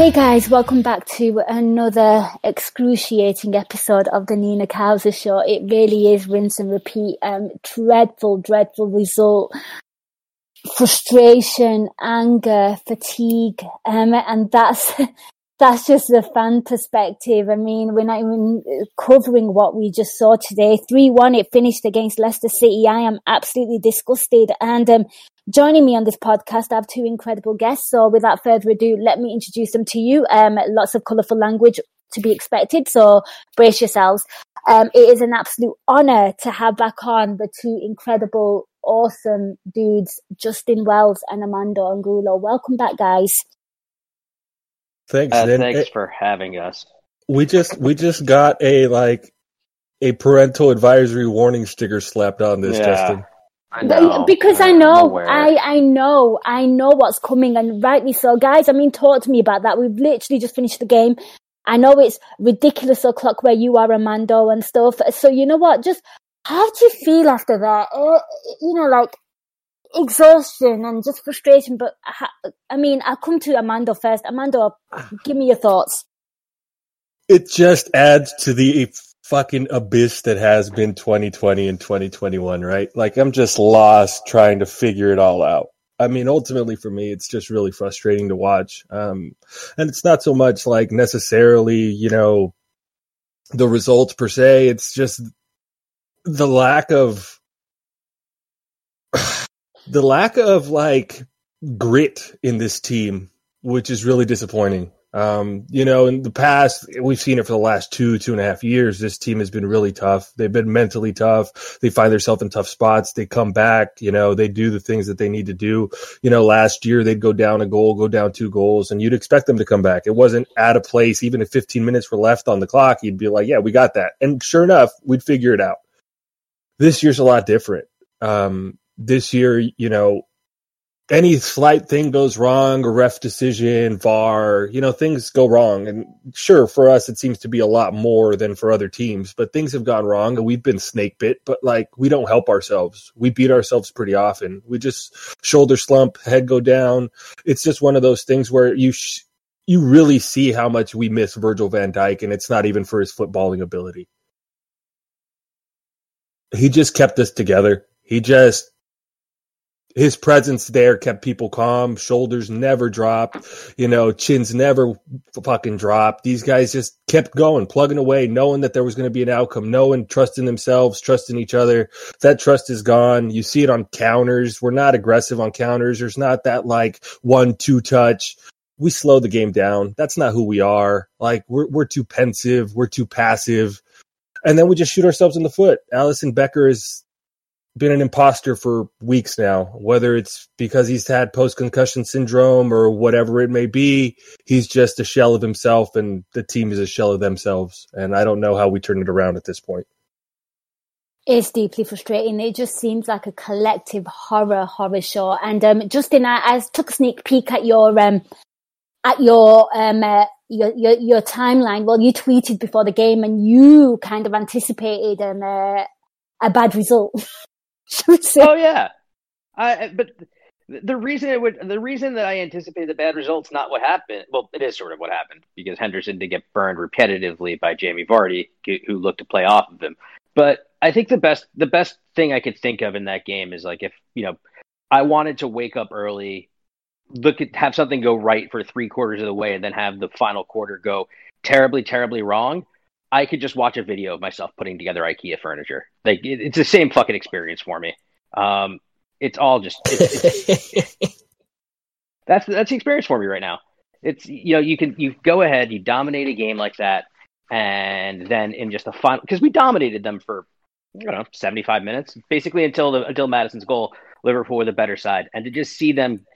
Hey guys, welcome back to another excruciating episode of the Nina Kauser Show. It really is rinse and repeat. Um, dreadful, dreadful result. Frustration, anger, fatigue, um, and that's that's just the fan perspective. I mean, we're not even covering what we just saw today. Three one, it finished against Leicester City. I am absolutely disgusted, and um, Joining me on this podcast, I have two incredible guests. So without further ado, let me introduce them to you. Um, lots of colourful language to be expected. So brace yourselves. Um, it is an absolute honour to have back on the two incredible, awesome dudes, Justin Wells and Amanda Angulo. Welcome back, guys. Thanks. Uh, thanks eh, for having us. we just we just got a like a parental advisory warning sticker slapped on this, Yeah. Justin. I know. Because I know. I, I know, I know what's coming and rightly so. Guys, I mean, talk to me about that. We've literally just finished the game. I know it's ridiculous o'clock where you are, Amando, and stuff. So you know what? Just how do you feel after that? Uh, you know, like exhaustion and just frustration. But ha- I mean, I'll come to Amando first. Amando, give me your thoughts. It just adds to the fucking abyss that has been 2020 and 2021, right? Like I'm just lost trying to figure it all out. I mean, ultimately for me, it's just really frustrating to watch. Um, and it's not so much like necessarily, you know, the results per se. It's just the lack of, the lack of like grit in this team, which is really disappointing. Um, you know, in the past, we've seen it for the last two, two and a half years. This team has been really tough. They've been mentally tough. They find themselves in tough spots. They come back, you know, they do the things that they need to do. You know, last year they'd go down a goal, go down two goals, and you'd expect them to come back. It wasn't out of place. Even if 15 minutes were left on the clock, you'd be like, yeah, we got that. And sure enough, we'd figure it out. This year's a lot different. Um, this year, you know, any slight thing goes wrong, a ref decision, VAR, you know, things go wrong. And sure, for us, it seems to be a lot more than for other teams, but things have gone wrong and we've been snake bit, but like we don't help ourselves. We beat ourselves pretty often. We just shoulder slump, head go down. It's just one of those things where you, sh- you really see how much we miss Virgil van Dijk and it's not even for his footballing ability. He just kept us together. He just his presence there kept people calm. Shoulders never dropped, you know, chins never fucking dropped. These guys just kept going, plugging away, knowing that there was going to be an outcome, knowing, trusting themselves, trusting each other. That trust is gone. You see it on counters. We're not aggressive on counters. There's not that like one, two touch. We slow the game down. That's not who we are. Like we're, we're too pensive. We're too passive. And then we just shoot ourselves in the foot. Alisson Becker is been an imposter for weeks now, whether it's because he's had post concussion syndrome or whatever it may be. He's just a shell of himself, and the team is a shell of themselves. And I don't know how we turn it around at this point. It's deeply frustrating. It just seems like a collective horror, horror show. And um, Justin, I, I took a sneak peek at your um, at your um, uh, your, your your timeline. Well, you tweeted before the game, and you kind of anticipated um, uh, a bad result. Oh yeah, I, but the reason it would the reason that I anticipated the bad results not what happened. Well, it is sort of what happened because Henderson did get burned repetitively by Jamie Vardy, who looked to play off of him. But I think the best the best thing I could think of in that game is like if you know I wanted to wake up early look at have something go right for three quarters of the way and then have the final quarter go terribly, terribly wrong, I could just watch a video of myself putting together IKEA furniture. Like it, it's the same fucking experience for me. Um, it's all just it's, it's, that's that's the experience for me right now. It's you know you can you go ahead, you dominate a game like that, and then in just the final because we dominated them for you know 75 minutes basically until the until Maddison's goal. Liverpool were the better side, and to just see them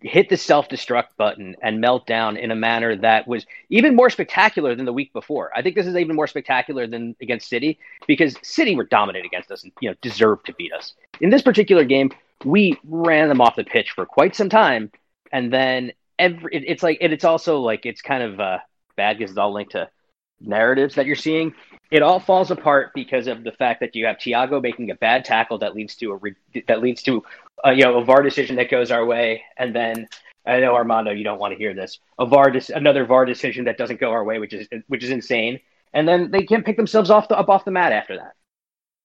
hit the self destruct button and melt down in a manner that was even more spectacular than the week before. I think this is even more spectacular than against City because City were dominant against us and you know deserved to beat us. In this particular game, we ran them off the pitch for quite some time, and then every it, it's like it's also like it's kind of uh, bad because it's all linked to narratives that you're seeing. It all falls apart because of the fact that you have Thiago making a bad tackle that leads to a that leads to uh, you know, a VAR decision that goes our way, and then I know Armando, you don't want to hear this. A VAR, another VAR decision that doesn't go our way, which is which is insane. And then they can't pick themselves off the, up off the mat after that.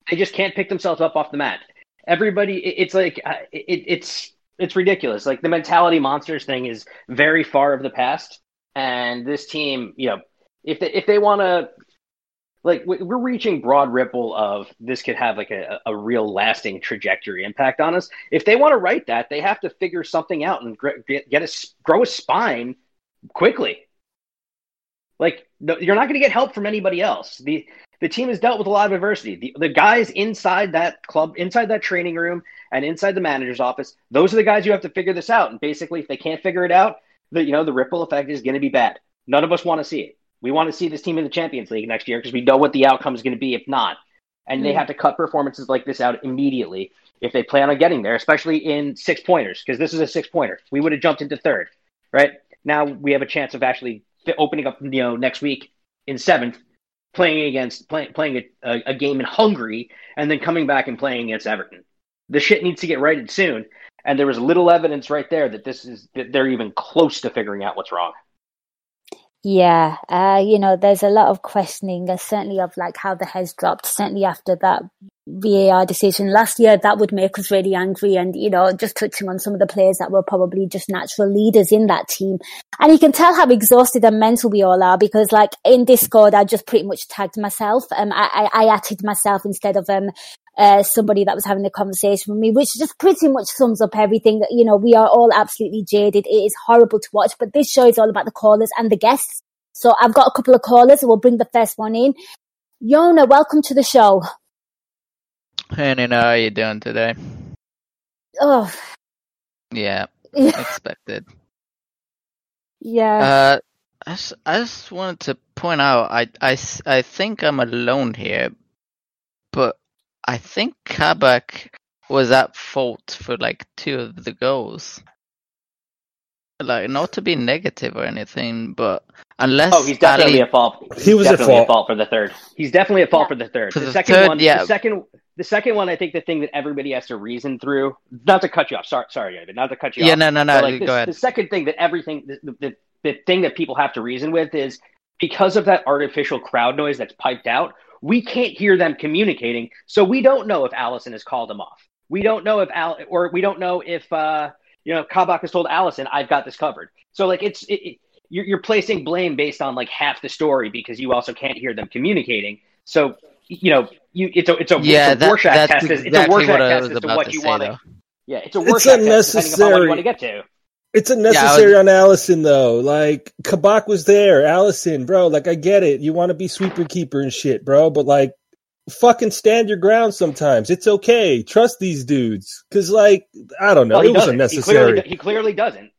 They just can't pick themselves up off the mat. Everybody, it, it's like uh, it, it's it's ridiculous. Like the mentality monsters thing is very far of the past, and this team, you know, if they if they want to like we're reaching broad ripple of this could have like a, a real lasting trajectory impact on us. If they want to write that they have to figure something out and get, get a grow a spine quickly. Like you're not going to get help from anybody else. The the team has dealt with a lot of adversity. The, the guys inside that club inside that training room and inside the manager's office those are the guys who have to figure this out. And basically if they can't figure it out the you know the ripple effect is going to be bad. None of us want to see it we want to see this team in the Champions League next year because we know what the outcome is going to be if not. And mm. they have to cut performances like this out immediately if they plan on getting there, especially in six pointers, because this is a six pointer. We would have jumped into third, right? Now we have a chance of actually opening up, you know, next week in seventh, playing against playing playing a, a, game in Hungary, and then coming back and playing against Everton. The shit needs to get righted soon, and there was little evidence right there that this is that they're even close to figuring out what's wrong. Yeah, uh, you know, there's a lot of questioning, uh, certainly of like how the heads dropped, certainly after that VAR decision last year. That would make us really angry. And, you know, just touching on some of the players that were probably just natural leaders in that team. And you can tell how exhausted and mental we all are because like in Discord, I just pretty much tagged myself. Um, I, I, I added myself instead of, um, uh, somebody that was having a conversation with me, which just pretty much sums up everything that, you know, we are all absolutely jaded. It is horrible to watch, but this show is all about the callers and the guests. So I've got a couple of callers. We'll bring the first one in. Yona, welcome to the show. Hey, Nina, how are you doing today? Oh. Yeah, expected. Yeah. Uh, I just, I just wanted to point out, I, I, I think I'm alone here, but I think Kabak was at fault for like two of the goals. Like not to be negative or anything, but unless oh, he's definitely Ali, at fault. He's he was definitely at fault. fault. for the third. He's definitely at fault yeah. for the third. For the, the second third, one, yeah. the second, the second one. I think the thing that everybody has to reason through. Not to cut you off. Sorry, sorry, David. Not to cut you yeah, off. Yeah, no, no, no. Like go this, ahead. The second thing that everything, the, the, the thing that people have to reason with is because of that artificial crowd noise that's piped out. We can't hear them communicating, so we don't know if Alisson has called them off. We don't know if Al, or we don't know if uh, you know Kabak has told Alisson, "I've got this covered." So like it's it, it, you're, you're placing blame based on like half the story because you also can't hear them communicating. So you know you it's a it's a, yeah, it's a Rorschach that, test. Exactly it's a Rorschach test as to what you want to. Yeah, it's a It's Rorschach test unnecessary. depending upon what you want to get to. It's unnecessary on Alisson though. Like Kabak was there, Alisson, bro. Like I get it. You want to be sweeper keeper and shit, bro. But like, fucking stand your ground. Sometimes it's okay. Trust these dudes, because like I don't know, Well, he it was doesn't. He unnecessary. clearly, he clearly doesn't.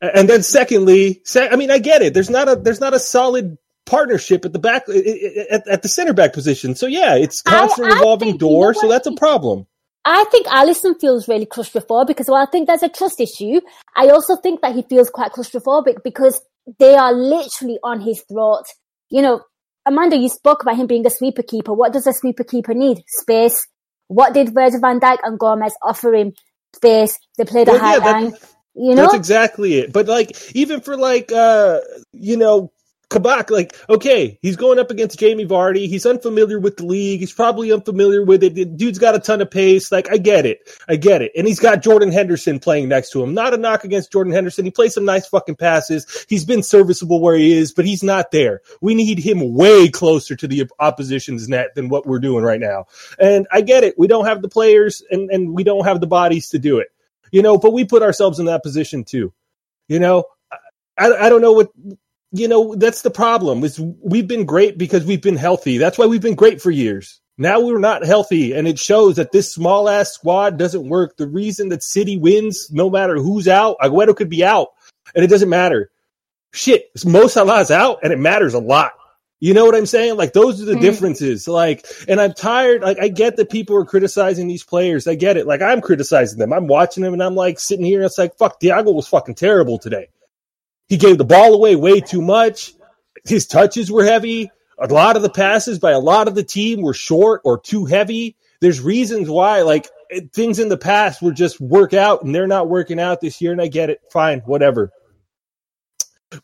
And then secondly, se- I mean, I get it. There's not a there's not a solid partnership at the back at, at the center back position. So yeah, it's constant I- I revolving door. so what? that's a problem. I think Alisson feels really claustrophobic because while I think there's a trust issue, I also think that he feels quite claustrophobic because they are literally on his throat. You know, Amanda, you spoke about him being a sweeper keeper. What does a sweeper keeper need? Space. What did Virgil van Dijk and Gomez offer him? Space. They played a high yeah, that- line. You know? That's exactly it. But like, even for like, uh, you know, Kabak, like, okay, he's going up against Jamie Vardy. He's unfamiliar with the league. He's probably unfamiliar with it. The dude's got a ton of pace. Like, I get it. I get it. And he's got Jordan Henderson playing next to him. Not a knock against Jordan Henderson. He plays some nice fucking passes. He's been serviceable where he is, but he's not there. We need him way closer to the opposition's net than what we're doing right now. And I get it. We don't have the players and, and we don't have the bodies to do it. You know, but we put ourselves in that position too. You know, I, I don't know what you know, that's the problem. Is we've been great because we've been healthy. That's why we've been great for years. Now we're not healthy, and it shows that this small ass squad doesn't work. The reason that City wins, no matter who's out, Aguero could be out, and it doesn't matter. Shit, Mo Salah's out, and it matters a lot. You know what I'm saying? Like those are the mm-hmm. differences. Like, and I'm tired. Like, I get that people are criticizing these players. I get it. Like, I'm criticizing them. I'm watching them, and I'm like sitting here. And it's like, fuck, Thiago was fucking terrible today. He gave the ball away way too much. His touches were heavy. A lot of the passes by a lot of the team were short or too heavy. There's reasons why, like things in the past were just work out and they're not working out this year. And I get it. Fine, whatever.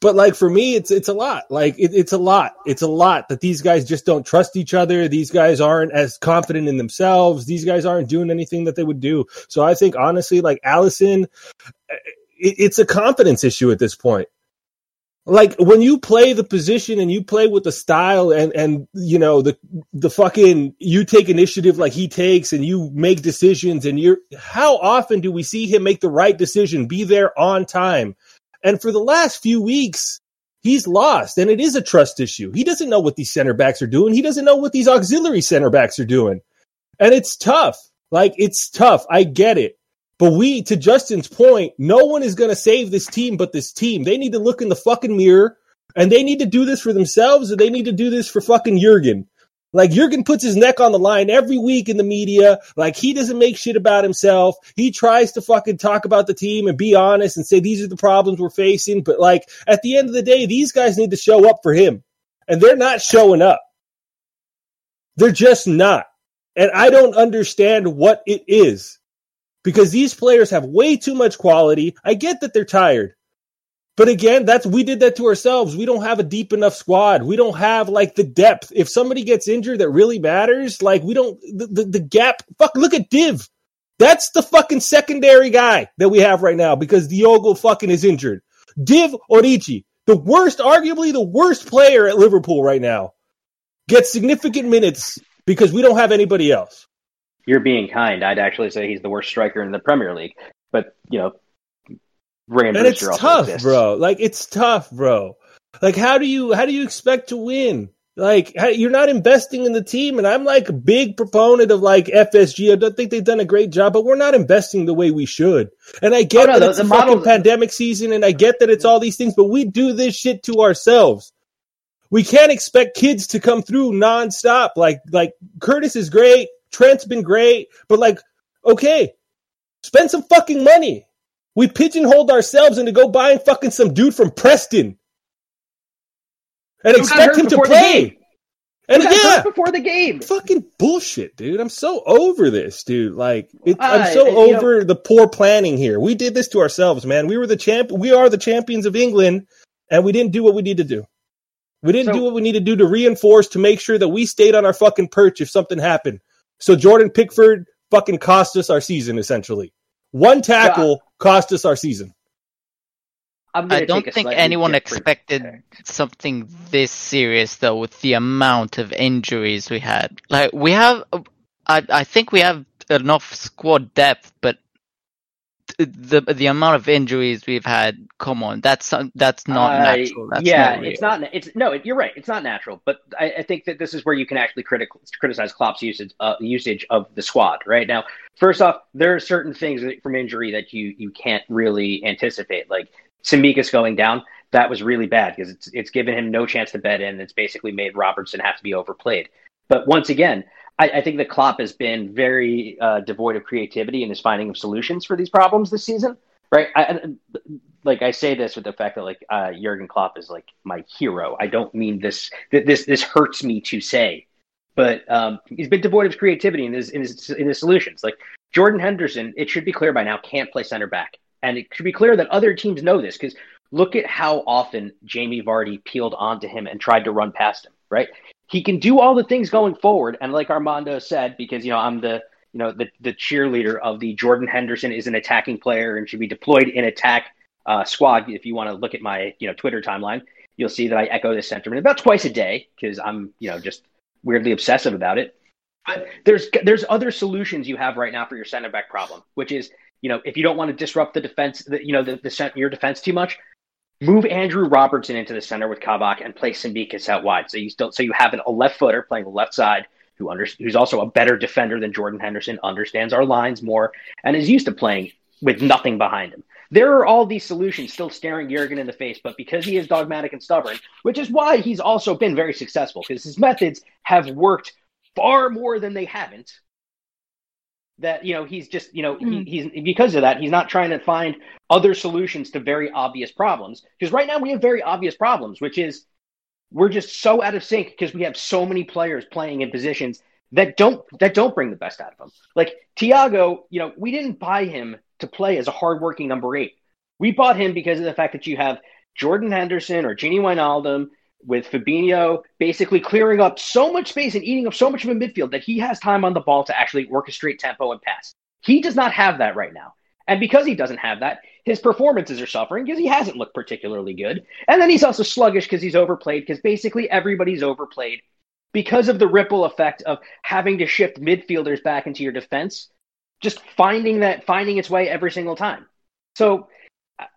But like for me, it's it's a lot. Like it, it's a lot. It's a lot that these guys just don't trust each other. These guys aren't as confident in themselves. These guys aren't doing anything that they would do. So I think honestly, like Alisson, it, it's a confidence issue at this point. Like when you play the position and you play with the style and and you know the the fucking you take initiative like he takes and you make decisions and you're how often do we see him make the right decision, be there on time? And for the last few weeks, he's lost and it is a trust issue. He doesn't know what these center backs are doing. He doesn't know what these auxiliary center backs are doing. And it's tough. Like it's tough. I get it. But we, to Justin's point, no one is going to save this team but this team. They need to look in the fucking mirror and they need to do this for themselves and they need to do this for fucking Jurgen. Like Jurgen puts his neck on the line every week in the media. Like he doesn't make shit about himself. He tries to fucking talk about the team and be honest and say these are the problems we're facing. But like at the end of the day, these guys need to show up for him and they're not showing up. They're just not. And I don't understand what it is because these players have way too much quality. I get that they're tired. But again, that's we did that to ourselves. We don't have a deep enough squad. We don't have like the depth. If somebody gets injured that really matters, like we don't the, the, the gap fuck look at Div. That's the fucking secondary guy that we have right now because Diogo fucking is injured. Div Origi, the worst, arguably the worst player at Liverpool right now, gets significant minutes because we don't have anybody else you're being kind. I'd actually say he's the worst striker in the Premier League. But you know, and it's tough, exists. bro. Like it's tough, bro. Like how do you how do you expect to win? Like you're not investing in the team, and I'm like a big proponent of like FSG. I don't think they've done a great job, but we're not investing the way we should. And I get oh, no, that the, it's the a model... fucking pandemic season, and I get that it's all these things, but we do this shit to ourselves. We can't expect kids to come through nonstop. Like like Curtis is great. Trent's been great, but like, okay, spend some fucking money. We pigeonholed ourselves into go buying fucking some dude from Preston and expect him to play. And yeah, before the game, fucking bullshit, dude. I'm so over this, dude. Like, it, uh, I'm so over know, the poor planning here. We did this to ourselves, man. We were the champ. We are the champions of England, and we didn't do what we need to do. We didn't so, do what we need to do to reinforce to make sure that we stayed on our fucking perch if something happened. So Jordan Pickford fucking cost us our season essentially. One tackle cost us our season. I don't think anyone expected something this serious though with the amount of injuries we had. Like we have I I think we have enough squad depth but the the amount of injuries we've had, come on, that's that's not uh, natural. That's yeah, not it's not. It's no, you're right. It's not natural. But I, I think that this is where you can actually critic, criticize Klopp's usage uh, usage of the squad. Right now, first off, there are certain things from injury that you you can't really anticipate, like Tsimikas going down. That was really bad because it's it's given him no chance to bet in. It's basically made Robertson have to be overplayed. But once again, I, I think that Klopp has been very uh, devoid of creativity in his finding of solutions for these problems this season. Right? I, like I say this with the fact that like uh, Jurgen Klopp is like my hero. I don't mean this. This this hurts me to say, but um, he's been devoid of creativity in his in his in his solutions. Like Jordan Henderson, it should be clear by now, can't play center back, and it should be clear that other teams know this because look at how often Jamie Vardy peeled onto him and tried to run past him, right? He can do all the things going forward. And like Armando said, because, you know, I'm the, you know, the, the cheerleader of the Jordan Henderson is an attacking player and should be deployed in attack uh, squad. If you want to look at my, you know, Twitter timeline, you'll see that I echo this sentiment about twice a day because I'm, you know, just weirdly obsessive about it. But there's there's other solutions you have right now for your center back problem, which is you know if you don't want to disrupt the defense, the, you know the, the your defense too much, move Andrew Robertson into the center with Kabak and play Tsimikas out wide. So you still so you have an, a left footer playing the left side who under, who's also a better defender than Jordan Henderson, understands our lines more, and is used to playing with nothing behind him. There are all these solutions still staring Jurgen in the face, but because he is dogmatic and stubborn, which is why he's also been very successful, because his methods have worked far more than they haven't. That you know he's just you know mm. he, he's because of that he's not trying to find other solutions to very obvious problems because right now we have very obvious problems, which is we're just so out of sync because we have so many players playing in positions that don't that don't bring the best out of them. Like Thiago, you know, we didn't buy him to play as a hardworking number eight. We bought him because of the fact that you have Jordan Henderson or Gini Wijnaldum with Fabinho basically clearing up so much space and eating up so much of a midfield that he has time on the ball to actually orchestrate tempo and pass. He does not have that right now. And because he doesn't have that, his performances are suffering because he hasn't looked particularly good. And then he's also sluggish because he's overplayed because basically everybody's overplayed because of the ripple effect of having to shift midfielders back into your defense, just finding that finding its way every single time. So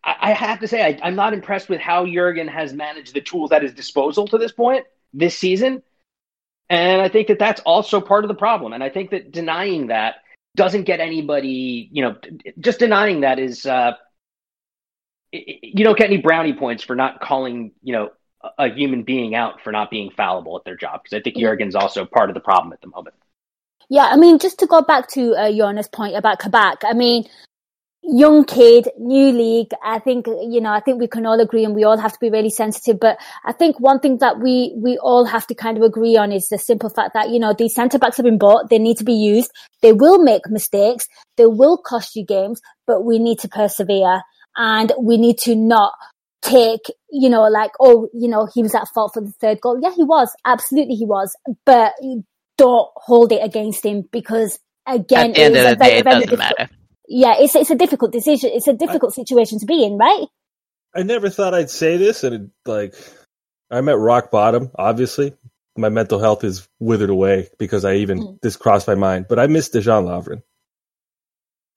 I, I have to say, I, am not impressed with how Jurgen has managed the tools at his disposal to this point this season. And I think that that's also part of the problem. And I think that denying that doesn't get anybody, you know, just denying that is, uh, you don't get any brownie points for not calling, you know, a human being out for not being fallible at their job. Because I think Jurgen's also part of the problem at the moment. Yeah, I mean, just to go back to uh, Yona's point about Kabak, I mean, young kid, new league. I think, you know, I think we can all agree and we all have to be really sensitive. But I think one thing that we, we all have to kind of agree on is the simple fact that, you know, these centre backs have been bought. They need to be used. They will make mistakes. They will cost you games, but we need to persevere and we need to not take, you know, like, oh, you know, he was at fault for the third goal. Yeah, he was. Absolutely he was. But don't hold it against him because again, at the end of the day, it doesn't matter yeah, it's it's a difficult decision. It's a difficult I, situation to be in, right? I never thought I'd say this, and it, like I'm at rock bottom. Obviously, my mental health is withered away because I even mm. this crossed my mind. But I miss Dejan Lovren.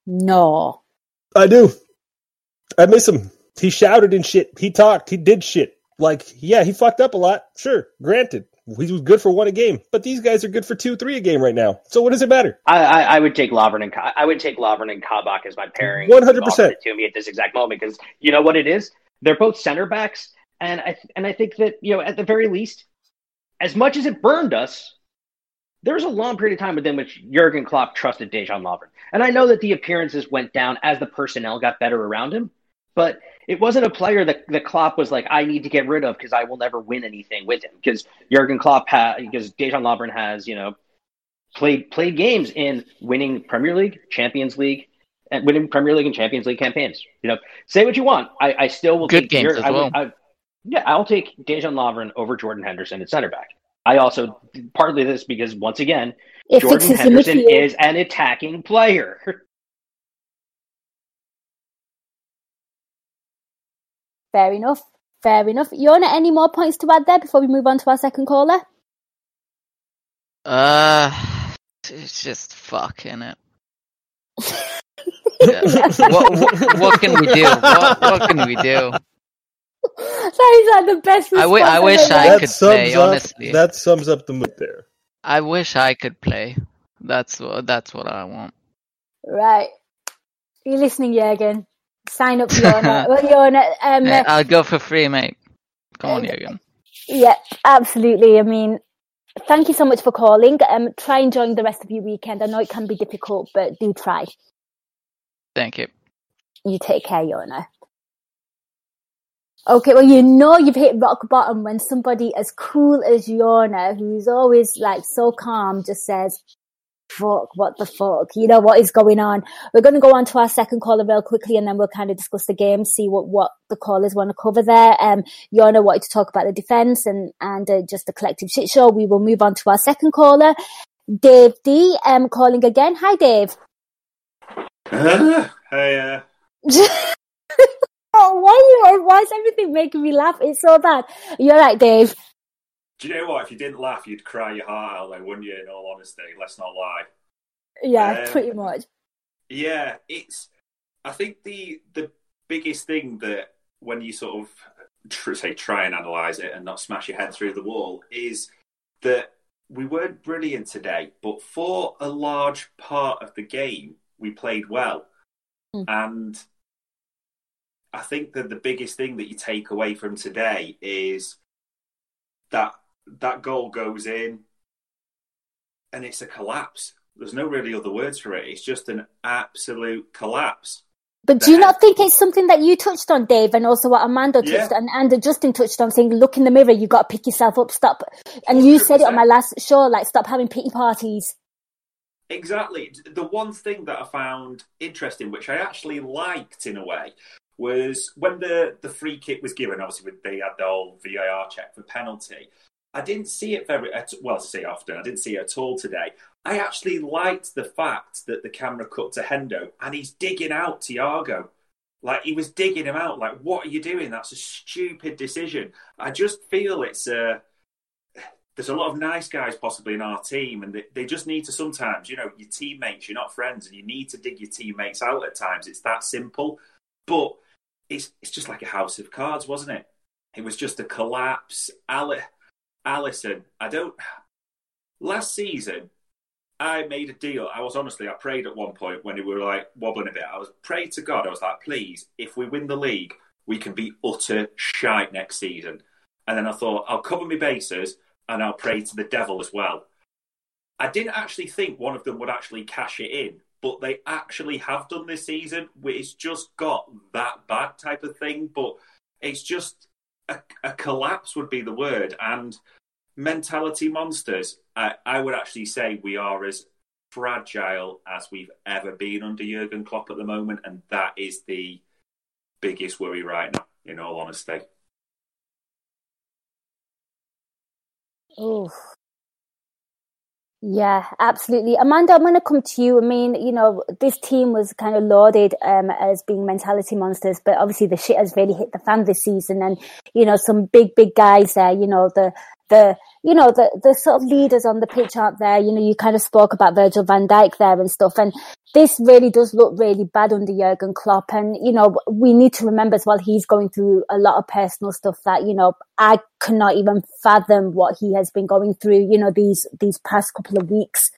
No, I do. I miss him. He shouted and shit. He talked. He did shit. Like, yeah, he fucked up a lot. Sure, granted he was good for one a game, but these guys are good for two, three a game right now. So what does it matter? I, I, I would take Lovren and I would take Lovren and Kabak as my pairing. One hundred percent to me at this exact moment because you know what it is. They're both center backs, and I and I think that you know at the very least, as much as it burned us, there was a long period of time within which Jurgen Klopp trusted Dejan Lovren, and I know that the appearances went down as the personnel got better around him, but it wasn't a player that, the Klopp was like, I need to get rid of because I will never win anything with him. Because Jurgen Klopp has, because Dejan Lovren has, you know, played played games in winning Premier League, Champions League, and winning Premier League and Champions League campaigns. You know, say what you want, I, I still will good take games as I, well. I, yeah, I'll take Dejan Lovren over Jordan Henderson at center back. I also partly this because once again, it Jordan Henderson is an attacking player. Fair enough. Fair enough. Yona, any more points to add there before we move on to our second caller? Uh, it's just fucking it. yeah. what, what, what, can we do? What, what can we do? That is like the best. I, w- I wish I that could play. Up, honestly, that sums up the mood there. I wish I could play. That's what. That's what I want. Right. Are you listening, Jurgen? Sign up Yona. Yona, um, yeah, I'll go for free, mate. Come on, Jürgen. Yeah, absolutely. I mean, thank you so much for calling. Um, try and join the rest of your weekend. I know it can be difficult, but do try. Thank you. You take care, Yona. Okay, well, you know you've hit rock bottom when somebody as cool as Yona, who's always like so calm, just says, fuck? What the fuck? You know, what is going on? We're going to go on to our second caller real quickly and then we'll kind of discuss the game, see what, what the callers want to cover there. Um, Yona wanted to talk about the defense and, and uh, just the collective shit show. We will move on to our second caller, Dave D, um, calling again. Hi, Dave. Uh, hey, uh, oh, why you, why is everything making me laugh? It's so bad. You're right, Dave. Do you know what? If you didn't laugh, you'd cry your heart out, though, wouldn't you? In all honesty, let's not lie. Yeah, Um, pretty much. Yeah, it's. I think the the biggest thing that when you sort of tr- say try and analyze it and not smash your head through the wall is that we weren't brilliant today, but for a large part of the game, we played well, Mm. and I think that the biggest thing that you take away from today is that that goal goes in, and it's a collapse. There's no really other words for it. It's just an absolute collapse. But do you not think it's something that you touched on, Dave, and also what Amanda touched Yeah. on, and Justin touched on, saying, "Look in the mirror. You got to pick yourself up. Stop." And you said it on my last show, like, "Stop having pity parties." Exactly. The one thing that I found interesting, which I actually liked in a way, was when the, the free kick was given. Obviously, with- they had the whole VAR check for penalty. I didn't see it very well. Say often, I didn't see it at all today. I actually liked the fact that the camera cut to Hendo and he's digging out Thiago. Like he was digging him out. Like, what are you doing? That's a stupid decision. I just feel it's a there's a lot of nice guys possibly in our team, and they, they just need to sometimes, you know, your teammates, you're not friends, and you need to dig your teammates out at times. It's that simple. But it's it's just like a house of cards, wasn't it? It was just a collapse. Ali, Alisson, I don't. Last season, I made a deal. I was honestly, I prayed at one point when we were like wobbling a bit. I was prayed to God. I was like, please, if we win the league, we can be utter shite next season. And then I thought, I'll cover my bases and I'll pray to the devil as well. I didn't actually think one of them would actually cash it in, but they actually have done this season. It's just got that bad type of thing, but it's just a, a collapse would be the word. And mentality monsters, I, I would actually say we are as fragile as we've ever been under Jurgen Klopp at the moment, and that is the biggest worry right now. In all honesty. Oh, yeah, absolutely. Amanda, I'm going to come to you. I mean, you know, this team was kind of lauded um, as being mentality monsters, but obviously the shit has really hit the fan this season. And, you know, some big, big guys there, you know, the, the, you know, the, the sort of leaders on the pitch aren't there. You know, you kind of spoke about Virgil van Dijk there and stuff. And this really does look really bad under Jurgen Klopp. And, you know, we need to remember as well, he's going through a lot of personal stuff that, you know, I cannot even fathom what he has been going through, you know, these, these past couple of weeks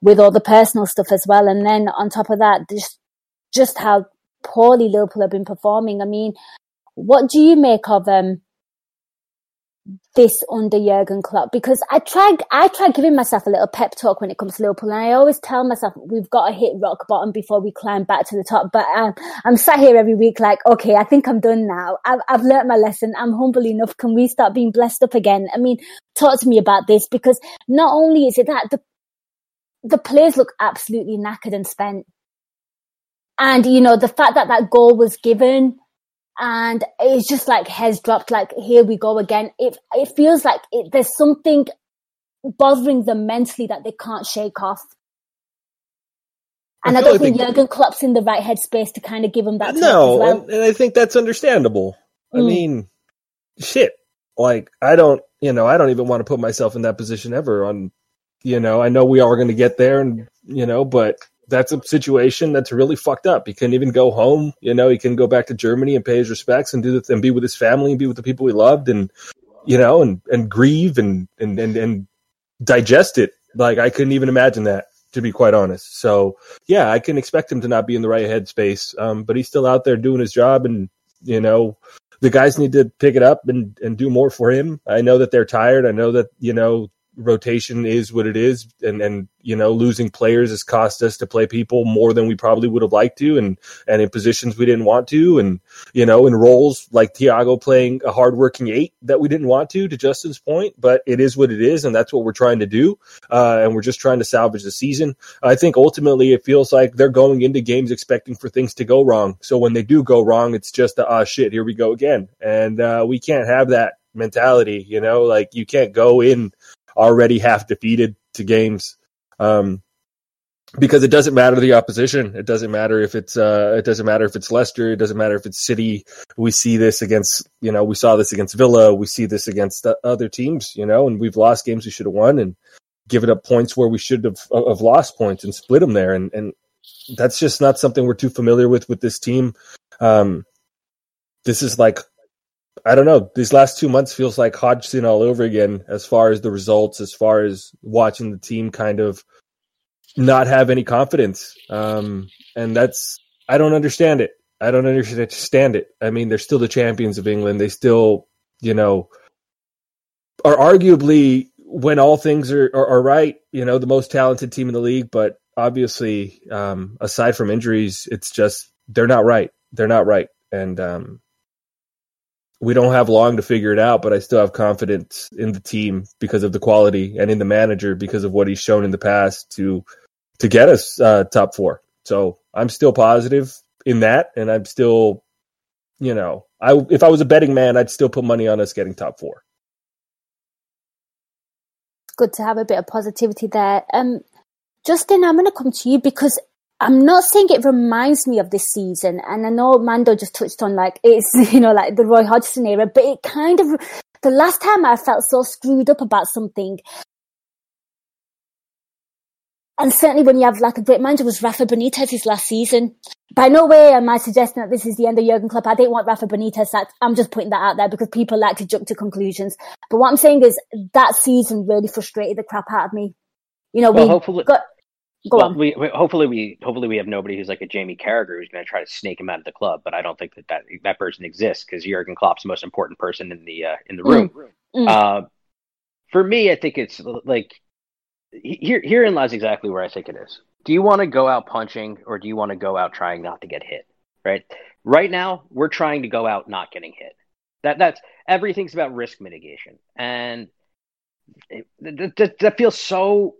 with all the personal stuff as well. And then on top of that, just, just how poorly Liverpool have been performing. I mean, what do you make of, um, this under Jurgen Klopp because I try I tried giving myself a little pep talk when it comes to Liverpool and I always tell myself we've got to hit rock bottom before we climb back to the top but um, I'm sat here every week like okay I think I'm done now. I've, I've learnt my lesson. I'm humble enough. Can we start being blessed up again? I mean talk to me about this because not only is it that the the players look absolutely knackered and spent. And you know the fact that that goal was given and it's just like heads dropped like here we go again it it feels like it, there's something bothering them mentally that they can't shake off and I I, don't think they- Jurgen Klopp's in the right headspace to kind of give them that no, as well. and, and I think that's understandable. I Mm. mean, shit. Like I don't, you know, I don't even want to put myself in that position ever. On, you know, I know we are going to get there, and you know, but that's a situation that's really fucked up. He couldn't even go home. You know, he can go back to Germany and pay his respects and do the, and be with his family and be with the people he loved, and you know, and and grieve and and and and digest it. Like I couldn't even imagine that, to be quite honest. So yeah, I can expect him to not be in the right headspace. Um, but he's still out there doing his job, and you know, the guys need to pick it up and and do more for him. I know that they're tired. I know that you know rotation is what it is, and and you know losing players has cost us to play people more than we probably would have liked to, and and in positions we didn't want to, and you know in roles like Thiago playing a hardworking eight that we didn't want to. To Justin's point, but it is what it is, and that's what we're trying to do, uh, and we're just trying to salvage the season. I think ultimately it feels like they're going into games expecting for things to go wrong, so when they do go wrong, it's just ah shit, here we go again, and uh, we can't have that mentality. You know, like you can't go in already half defeated to games. Um, because it doesn't matter the opposition. It doesn't matter if it's uh, it doesn't matter if it's Leicester. It doesn't matter if it's City. We see this against you know we saw this against Villa. We see this against other teams. You know, and we've lost games we should have won and given up points where we should have have lost points and split them there. And and that's just not something we're too familiar with with this team. Um, this is like I don't know. These last two months feels like Hodgson all over again, as far as the results, as far as watching the team kind of not have any confidence. Um, and that's I don't understand it. I don't understand it. I mean, they're still the champions of England. They still, you know, are arguably when all things are, are, are right, you know, the most talented team in the league. But obviously, um, aside from injuries, it's just they're not right. They're not right. And um, we don't have long to figure it out, but I still have confidence in the team because of the quality and in the manager because of what he's shown in the past to to get us uh, top four. So I'm still positive in that, and I'm still, you know, I if I was a betting man, I'd still put money on us getting top four. Good to have a bit of positivity there. Um, Justin, I'm going to come to you because I'm not saying it reminds me of this season, and I know Mando just touched on like it's you know like the Roy Hodgson era, but it kind of the last time I felt so screwed up about something, and certainly when you have like a great manager was Rafa Benitez's last season. By no way am I suggesting that this is the end of Jurgen Klopp. I didn't want Rafa Benitez. That I'm just putting that out there because people like to jump to conclusions. But what I'm saying is that season really frustrated the crap out of me. You know, well, we hopefully, got Go well, on. we, we hopefully we hopefully we have nobody who's like a Jamie Carragher who's going to try to snake him out of the club. But I don't think that that, that person exists because Jurgen Klopp's the most important person in the uh, in the room. Mm. Uh, for me, I think it's like here herein lies exactly where I think it is. Do you want to go out punching or do you want to go out trying not to get hit? Right. Right now, we're trying to go out not getting hit. That that's everything's about risk mitigation, and it, that, that feels so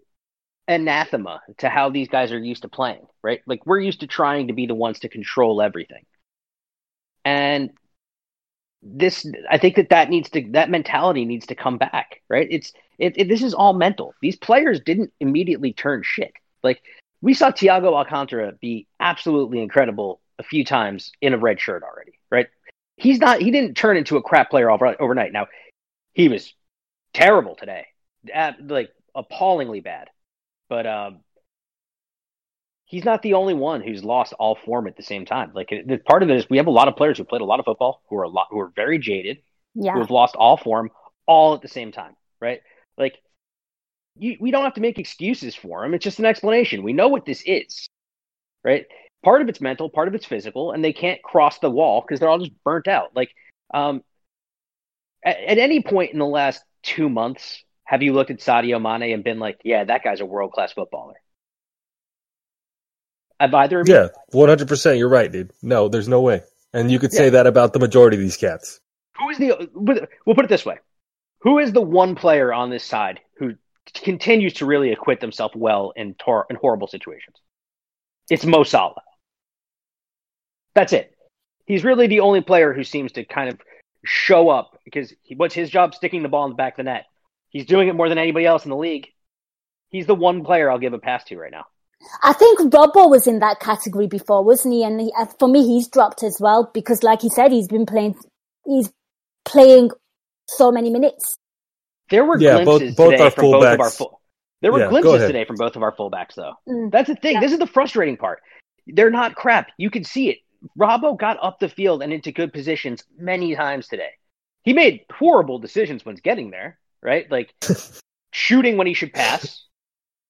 anathema to how these guys are used to playing, right? Like we're used to trying to be the ones to control everything. And this I think that that needs to that mentality needs to come back, right? It's it, it this is all mental. These players didn't immediately turn shit. Like we saw Thiago Alcantara be absolutely incredible a few times in a red shirt already, right? He's not he didn't turn into a crap player over, overnight. Now, he was terrible today. like appallingly bad. But um, he's not the only one who's lost all form at the same time. Like the, part of it is we have a lot of players who played a lot of football who are a lot who are very jaded, yeah. who have lost all form all at the same time, right? Like you, we don't have to make excuses for him. It's just an explanation. We know what this is, right? Part of it's mental, part of it's physical, and they can't cross the wall because they're all just burnt out. Like um, at, at any point in the last two months, have you looked at Sadio Mane and been like, yeah, that guy's a world class footballer? Have either of you? Yeah, one hundred percent. You're right, dude. No, there's no way. And you could say that about the majority of these cats. Who is the? We'll put it this way: Who is the one player on this side who continues to really acquit themselves well in tor- in horrible situations? It's Mo Salah. That's it. He's really the only player who seems to kind of show up because he, what's his job? Sticking the ball in the back of the net. He's doing it more than anybody else in the league. He's the one player I'll give a pass to right now. I think Robbo was in that category before, wasn't he? And he, uh, for me, he's dropped as well because, like he said, he's been playing. He's playing so many minutes. There were yeah, glimpses both, both today from both of our full. There were yeah, glimpses today from both of our fullbacks, though. Mm. That's the thing. Yeah. This is the frustrating part. They're not crap. You can see it. Robbo got up the field and into good positions many times today. He made horrible decisions when getting there right? Like shooting when he should pass.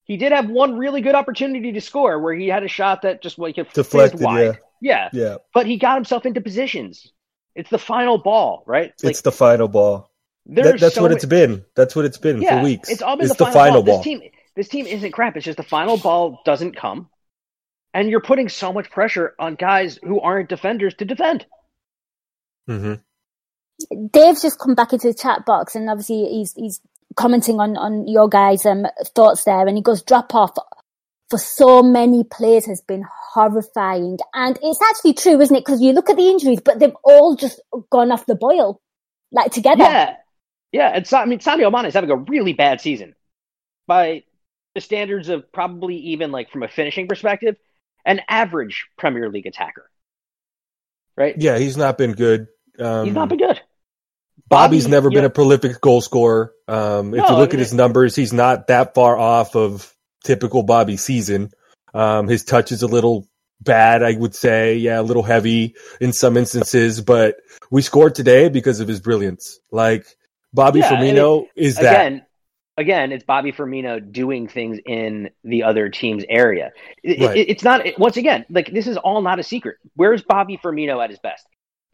He did have one really good opportunity to score where he had a shot that just like deflected wide. Yeah. yeah. Yeah. But he got himself into positions. It's the final ball, right? Like, it's the final ball. that, that's so what it's been. That's what it's been yeah, for weeks. It's all been it's the, final, final ball. ball. This team, this team isn't crap. It's just the final ball doesn't come, and you're putting so much pressure on guys who aren't defenders to defend. Mm-hmm. Dave's just come back into the chat box, and obviously he's he's commenting on on your guys' um, thoughts there, and he goes drop off for so many players has been horrifying, and it's actually true, isn't it? Because you look at the injuries, but they've all just gone off the boil, like together. Yeah, yeah. It's I mean, Sadio Mane is having a really bad season by the standards of probably even like from a finishing perspective, an average Premier League attacker. Right? Yeah, he's not been good. Um, he's not been good. Bobby's Bobby, never been a prolific goal scorer. Um, if no, you look at his numbers, he's not that far off of typical Bobby season. Um, his touch is a little bad, I would say. Yeah, a little heavy in some instances, but we scored today because of his brilliance. Like Bobby yeah, Firmino is that. Again, again, it's Bobby Firmino doing things in the other team's area. It, right. it, it's not, once again, like this is all not a secret. Where's Bobby Firmino at his best?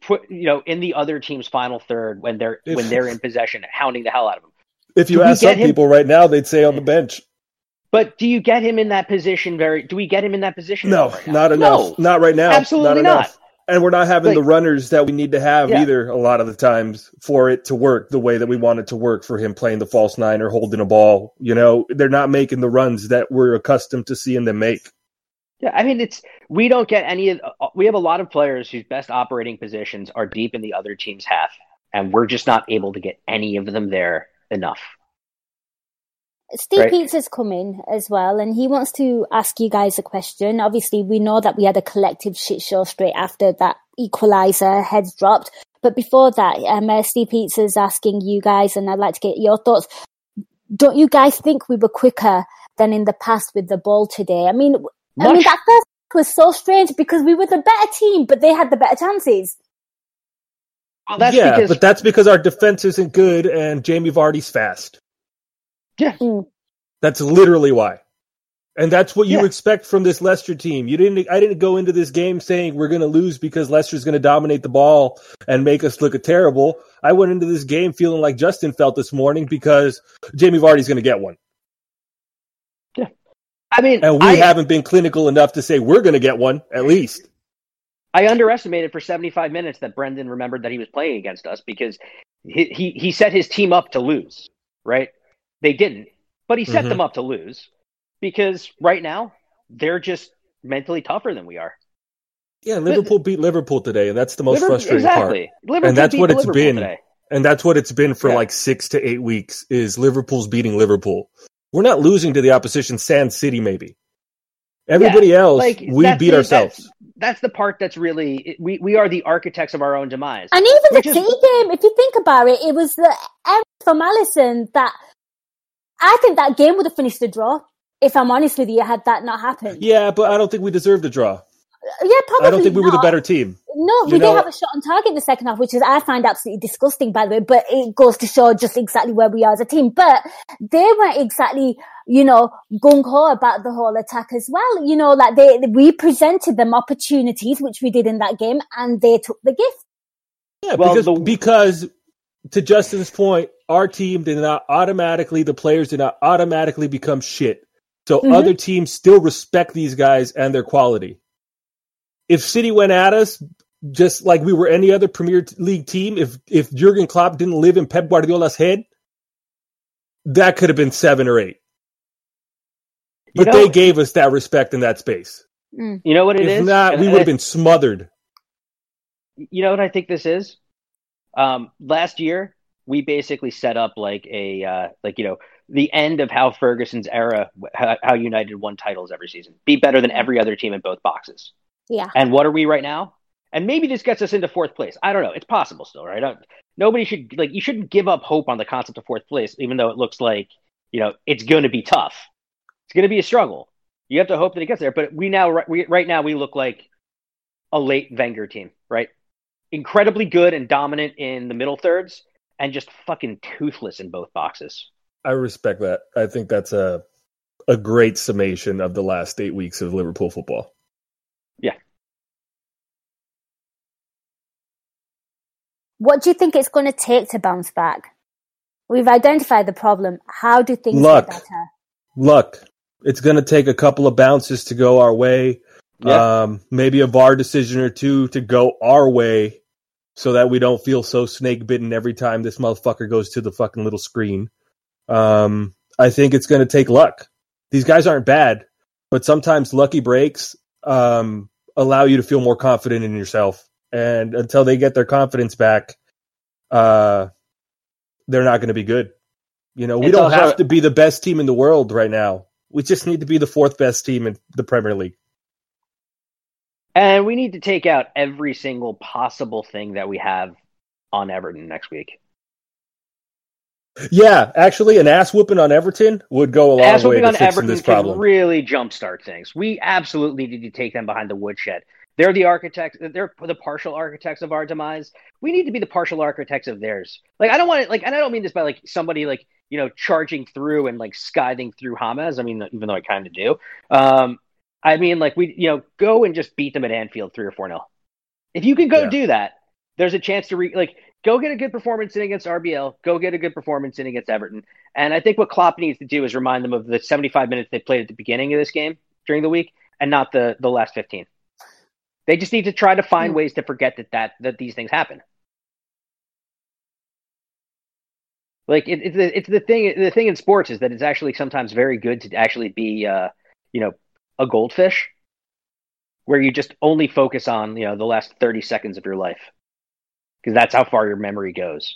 Put you know in the other team's final third when they're if, when they're in possession, hounding the hell out of them. If you do ask some him, people right now, they'd say on the bench. But do you get him in that position? Very? Do we get him in that position? No, right not enough. No, not right now. Absolutely not. not. And we're not having like, the runners that we need to have yeah. either. A lot of the times for it to work the way that we want it to work for him playing the false nine or holding a ball. You know, they're not making the runs that we're accustomed to seeing them make. Yeah, I mean it's we don't get any of uh, we have a lot of players whose best operating positions are deep in the other team's half and we're just not able to get any of them there enough. Steve right? Peets has come in as well, and he wants to ask you guys a question. Obviously, we know that we had a collective shit show straight after that equalizer heads dropped. But before that, um, uh, Steve Peets is asking you guys, and I'd like to get your thoughts. Don't you guys think we were quicker than in the past with the ball today? I mean, Much. I mean, that first was so strange because we were the better team, but they had the better chances. Well, yeah, because... but that's because our defense isn't good and Jamie Vardy's fast. Yeah. Mm. That's literally why. And that's what you yeah. expect from this Leicester team. You didn't I didn't go into this game saying we're going to lose because Leicester's going to dominate the ball and make us look terrible. I went into this game feeling like Justin felt this morning because Jamie Vardy's going to get one. I mean, and we I, haven't been clinical enough to say we're going to get one at least. I underestimated for 75 minutes that Brendan remembered that he was playing against us because he he, he set his team up to lose, right? They didn't, but he set mm-hmm. them up to lose because right now they're just mentally tougher than we are. Yeah, Liverpool beat Liverpool today, and that's the most Liverpool, frustrating exactly. part. Liverpool and that's what it's Liverpool been. Today. And that's what it's been for yeah. like six to eight weeks. Is Liverpool's beating Liverpool? We're not losing to the opposition, Sand City, maybe. Everybody yeah, else, like, we beat the, ourselves. That's, that's, the part that's really we we are the architects of our own demise. And even the City game, if you think about it, it was the end from Alisson that I think that game would have finished a draw. If I'm honest with you, had that not happened. Yeah, but I don't think we deserved a draw. Yeah, probably. I don't think we not. were the better team. No, we did have a shot on target in the second half, which is I find absolutely disgusting, by the way. But it goes to show just exactly where we are as a team. But they weren't exactly, you know, gung ho about the whole attack as well. You know, like they we presented them opportunities, which we did in that game, and they took the gift. Yeah, well, because the- because to Justin's point, our team did not automatically, the players did not automatically become shit. So mm-hmm. other teams still respect these guys and their quality if City went at us just like we were any other Premier League team, if if Jurgen Klopp didn't live in Pep Guardiola's head, that could have been seven or eight. But you know, they gave us that respect in that space. Mm. You know what it if is? not, we would have been smothered. You know what I think this is? Um, last year, we basically set up like a uh, like you know the end of how Ferguson's era, how, how United won titles every season, be better than every other team in both boxes. Yeah. And what are we right now? And maybe this gets us into fourth place. I don't know. It's possible still, right? Uh, nobody should like you shouldn't give up hope on the concept of fourth place, even though it looks like you know it's going to be tough. It's going to be a struggle. You have to hope that it gets there. But we now, we, right now, we look like a late Wenger team, right? Incredibly good and dominant in the middle thirds, and just fucking toothless in both boxes. I respect that. I think that's a a great summation of the last eight weeks of Liverpool football. Yeah. What do you think it's going to take to bounce back? we've identified the problem. How do things Luck. get better? Luck. It's going to take a couple of bounces to go our way. Yeah. Um, maybe a VAR decision or two to go our way so that we don't feel so snake bitten every time this motherfucker goes to the fucking little screen. Um, I think it's going to take luck. These guys aren't bad, but sometimes lucky breaks um, allow you to feel more confident in yourself. And until they get their confidence back, uh, they're not going to be good. You know, we It's don't have to be the best team in the world right now. We just need to be the fourth best team in the Premier League. And we need to take out every single possible thing that we have on Everton next week. Yeah, actually, an ass whooping on Everton would go a long Ass way whooping to on fixing Everton this can problem. really jumpstart things. We absolutely need to take them behind the woodshed. They're the architects. They're the partial architects of our demise. We need to be the partial architects of theirs. Like I don't want it. Like, and I don't mean this by like somebody like you know charging through and like skiving through Hamas. I mean, even though I kind of do. Um, I mean, like we you know go and just beat them at Anfield three or four nil. If you can go Yeah. do that, there's a chance to re- like go get a good performance in against RBL. Go get a good performance in against Everton. And I think what Klopp needs to do is remind them of the 75 minutes they played at the beginning of this game during the week, and not the the last 15. They just need to try to find Hmm. ways to forget that that that these things happen. Like it, it's the it's the thing the thing in sports is that it's actually sometimes very good to actually be uh, you know a goldfish, where you just only focus on you know the last 30 seconds of your life because that's how far your memory goes.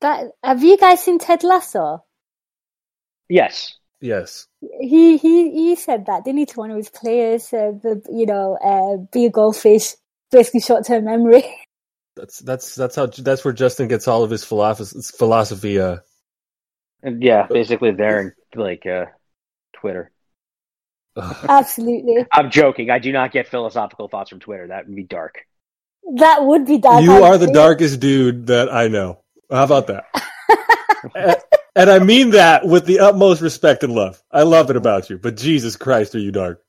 That have you guys seen Ted Lasso? Yes, Yes. He he he said that didn't he to one of his players? Uh, the you know uh, be a goldfish, basically short term memory. That's that's that's how that's where Justin gets all of his philosophy. philosophy uh, yeah, basically there and like uh, Twitter. Absolutely, I'm joking. I do not get philosophical thoughts from Twitter. That would be dark. That would be dark. you are the darkest dude that I know. How about that? and, and I mean that with the utmost respect and love. I love it about you, but Jesus Christ, are you dark?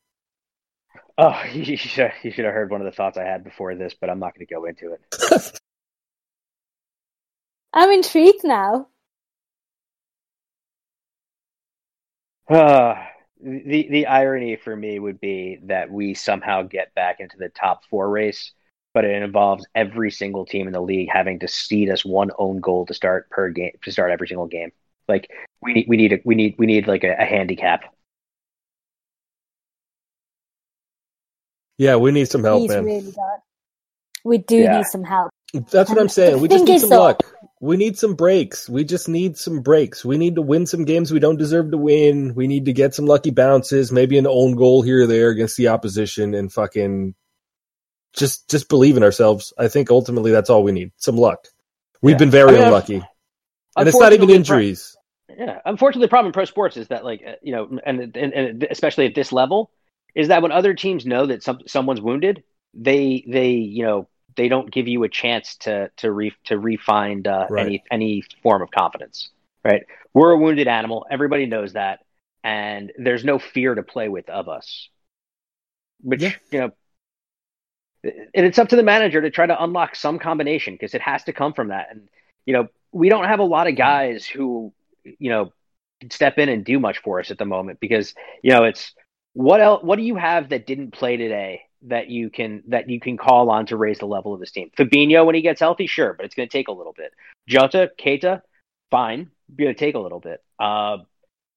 Oh, you should you should have heard one of the thoughts I had before this, but I'm not going to go into it. I'm intrigued now. Uh, the the irony for me would be that we somehow get back into the top four race, but it involves every single team in the league having to seed us one own goal to start per game to start every single game. Like we need we need a, we need we need like a, a handicap. Yeah, we need some help, He's man. really. We do Yeah. need some help. That's what I'm saying. the We just need some though- luck. We need some breaks. We just need some breaks. We need to win some games we don't deserve to win. We need to get some lucky bounces, maybe an own goal here or there against the opposition, and fucking just just believe in ourselves. I think ultimately that's all we need. Some luck. We've Yeah. been very I mean, unlucky, and it's not even injuries. Yeah, unfortunately, the problem in pro sports is that, like, uh, you know, and, and and especially at this level, is that when other teams know that some someone's wounded, they they you know they don't give you a chance to to re to refine uh, Right. any any form of confidence. Right? We're a wounded animal. Everybody knows that, and there's no fear to play with of us. Which Yeah. you know. And it's up to the manager to try to unlock some combination because it has to come from that. And you know, we don't have a lot of guys who you know step in and do much for us at the moment because you know it's what else what do you have that didn't play today that you can that you can call on to raise the level of this team? Fabinho when he gets healthy sure but it's going to take a little bit. Jota Keita fine going to take a little bit. Uh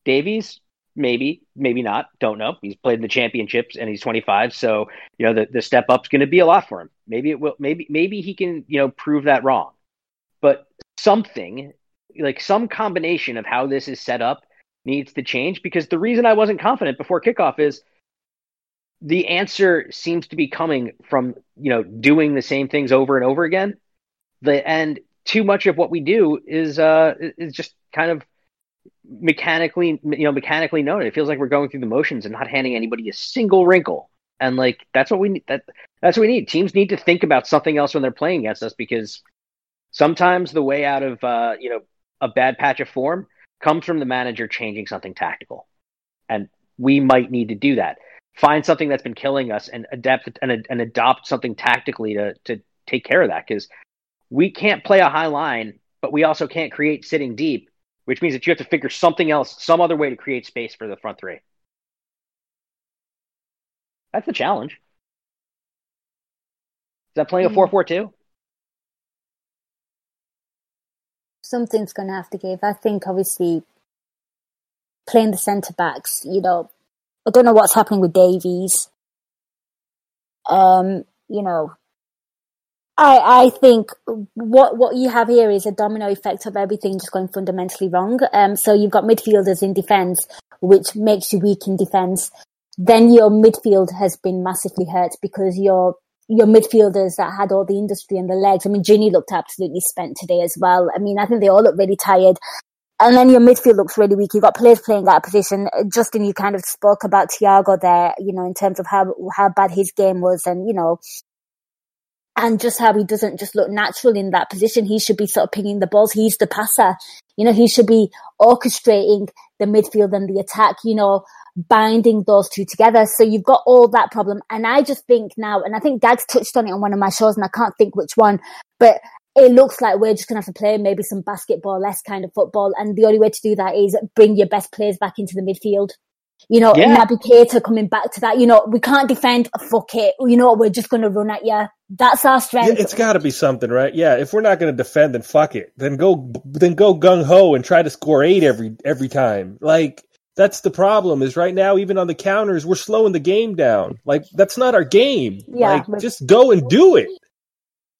Davies maybe maybe not. Don't know. He's played in the championships and he's 25 so you know the, the step up's going to be a lot for him. Maybe it will maybe maybe he can you know prove that wrong. But something like some combination of how this is set up needs to change because the reason I wasn't confident before kickoff is the answer seems to be coming from you know doing the same things over and over again. The and too much of what we do is uh is just kind of mechanically you know mechanically known it feels like we're going through the motions and not handing anybody a single wrinkle and like that's what we need that that's what we need teams need to think about something else when they're playing against us because sometimes the way out of uh you know a bad patch of form comes from the manager changing something tactical. And we might need to do that. Find something that's been killing us and adapt and, and adopt something tactically to, to take care of that. Because we can't play a high line, but we also can't create sitting deep. Which means that you have to figure something else, some other way to create space for the front three. That's the challenge. Is that playing a Mm. 4 4 2? something's going to have to give. I think obviously playing the centre backs, you know, I don't know what's happening with Davies. Um, you know, I I think what what you have here is a domino effect of everything just going fundamentally wrong. Um, so you've got midfielders in defence, which makes you weak in defence. Then your midfield has been massively hurt because your your midfielders that had all the industry and the legs. I mean, Gini looked absolutely spent today as well. I mean, I think they all look really tired. And then your midfield looks really weak. You've got players playing out of position. Justin, you kind of spoke about Thiago there, you know, in terms of how, how bad his game was and, you know, and just how he doesn't just look natural in that position. He should be sort of pinging the balls. He's the passer. You know, he should be orchestrating the midfield and the attack, you know, binding those two together. So you've got all that problem. And I just think now, and I think Gags touched on it on one of my shows and I can't think which one, but it looks like we're just going to have to play maybe some basketball, less kind of football. And the only way to do that is bring your best players back into the midfield. You know, Yeah. Naby Keita coming back to that. You know, we can't defend. Fuck it. You know, we're just going to run at you. That's our Yeah, strength. it's got to be something, right? Yeah, if we're not going to defend, then fuck it. Then go, then go gung ho and try to score eight every every time. Like that's the problem. Is right now, even on the counters, we're slowing the game down. Like that's not our game. Yeah, like but- just go and do it.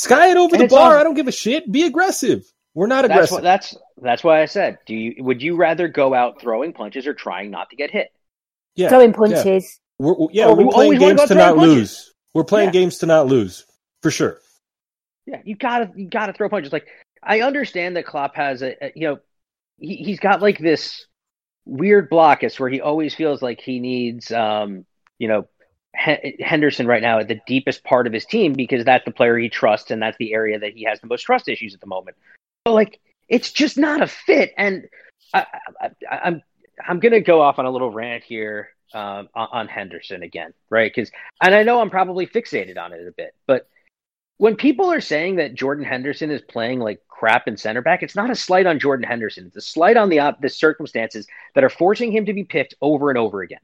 Sky it over And the bar. on- I don't give a shit. Be aggressive. We're not That's aggressive. what that's that's why I said. Do you would you rather go out throwing punches or trying not to get hit? yeah, Throwing punches. We're, we're- yeah, Oh, we're playing always wanna games to not punches. lose. We're playing Yeah. games to not lose for sure. Yeah, you gotta you gotta throw punches. Like I understand that Klopp has a, a you know he he's got like this weird blockus where he always feels like he needs um you know H- Henderson right now at the deepest part of his team because that's the player he trusts and that's the area that he has the most trust issues at the moment. But like it's just not a fit, and I, I, I'm I'm gonna go off on a little rant here um, on, on Henderson again, right? Because and I know I'm probably fixated on it a bit, but when people are saying that Jordan Henderson is playing like crap in center back, it's not a slight on Jordan Henderson. It's a slight on the the circumstances that are forcing him to be picked over and over again.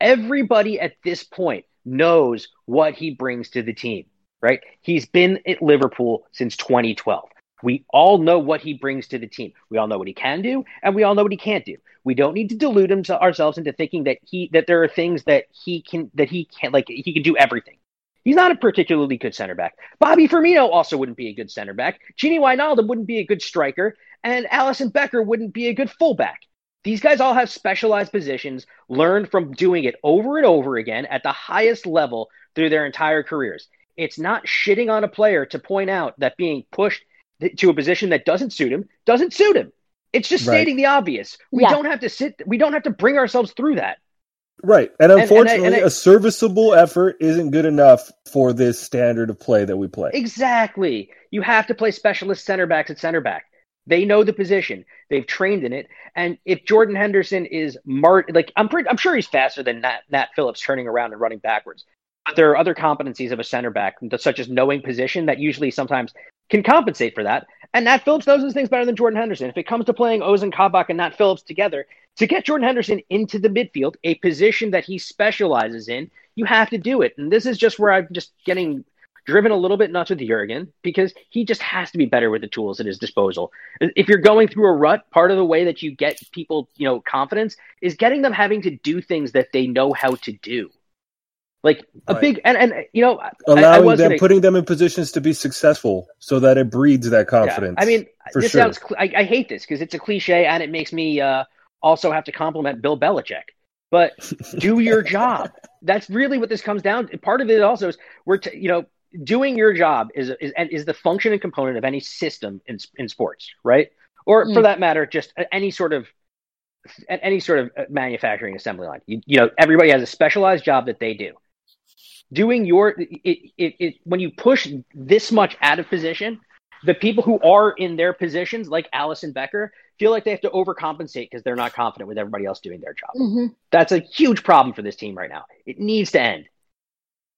Everybody at this point knows what he brings to the team, right? He's been at Liverpool since 2012. We all know what he brings to the team. We all know what he can do, and we all know what he can't do. We don't need to delude ourselves into thinking that he that there are things that he can that he can't like he can do everything. He's not a particularly good center back. Bobby Firmino also wouldn't be a good center back. Gini Wijnaldum wouldn't be a good striker, and Alisson Becker wouldn't be a good fullback. These guys all have specialized positions, learned from doing it over and over again at the highest level through their entire careers. It's not shitting on a player to point out that being pushed to a position that doesn't suit him doesn't suit him. It's just Right. stating the obvious. We Yeah. don't have to sit. We don't have to bring ourselves through that. Right. And and I- unfortunately, and I- a serviceable effort isn't good enough for this standard of play that we play. Exactly. You have to play specialist center backs at center back. They know the position. They've trained in it. And if Jordan Henderson is mart like I'm pretty I'm sure he's faster than Nat, Nat Phillips turning around and running backwards. But there are other competencies of a center back, such as knowing position, that usually sometimes can compensate for that. And Nat Phillips knows those things better than Jordan Henderson. If it comes to playing Ozan Kabak and Nat Phillips together, to get Jordan Henderson into the midfield, a position that he specializes in, you have to do it. And this is just where I'm just getting driven a little bit nuts with Jurgen because he just has to be better with the tools at his disposal. If you're going through a rut, part of the way that you get people, you know, confidence is getting them having to do things that they know how to do. Like a Right. big and, and you know, I- I, Allowing them, gonna- putting them in positions to be successful so that it breeds that yeah. confidence. I mean, for this sure. sounds. cl- I, I hate this because it's a cliche and it makes me uh, also have to compliment Bill Belichick. But do your job. That's really what this comes down. to. Part of it also is we're t- you know doing your job is is and is the function and component of any system in in sports, right? Or for Mm. that matter, just any sort of a- any sort of uh, manufacturing assembly line. You, you know, everybody has a specialized job that they do. Doing your it, it, it when you push this much out of position, the people who are in their positions, like Alisson Becker, feel like they have to overcompensate because they're not confident with everybody else doing their job. hmm That's a huge problem for this team right now. It needs to end.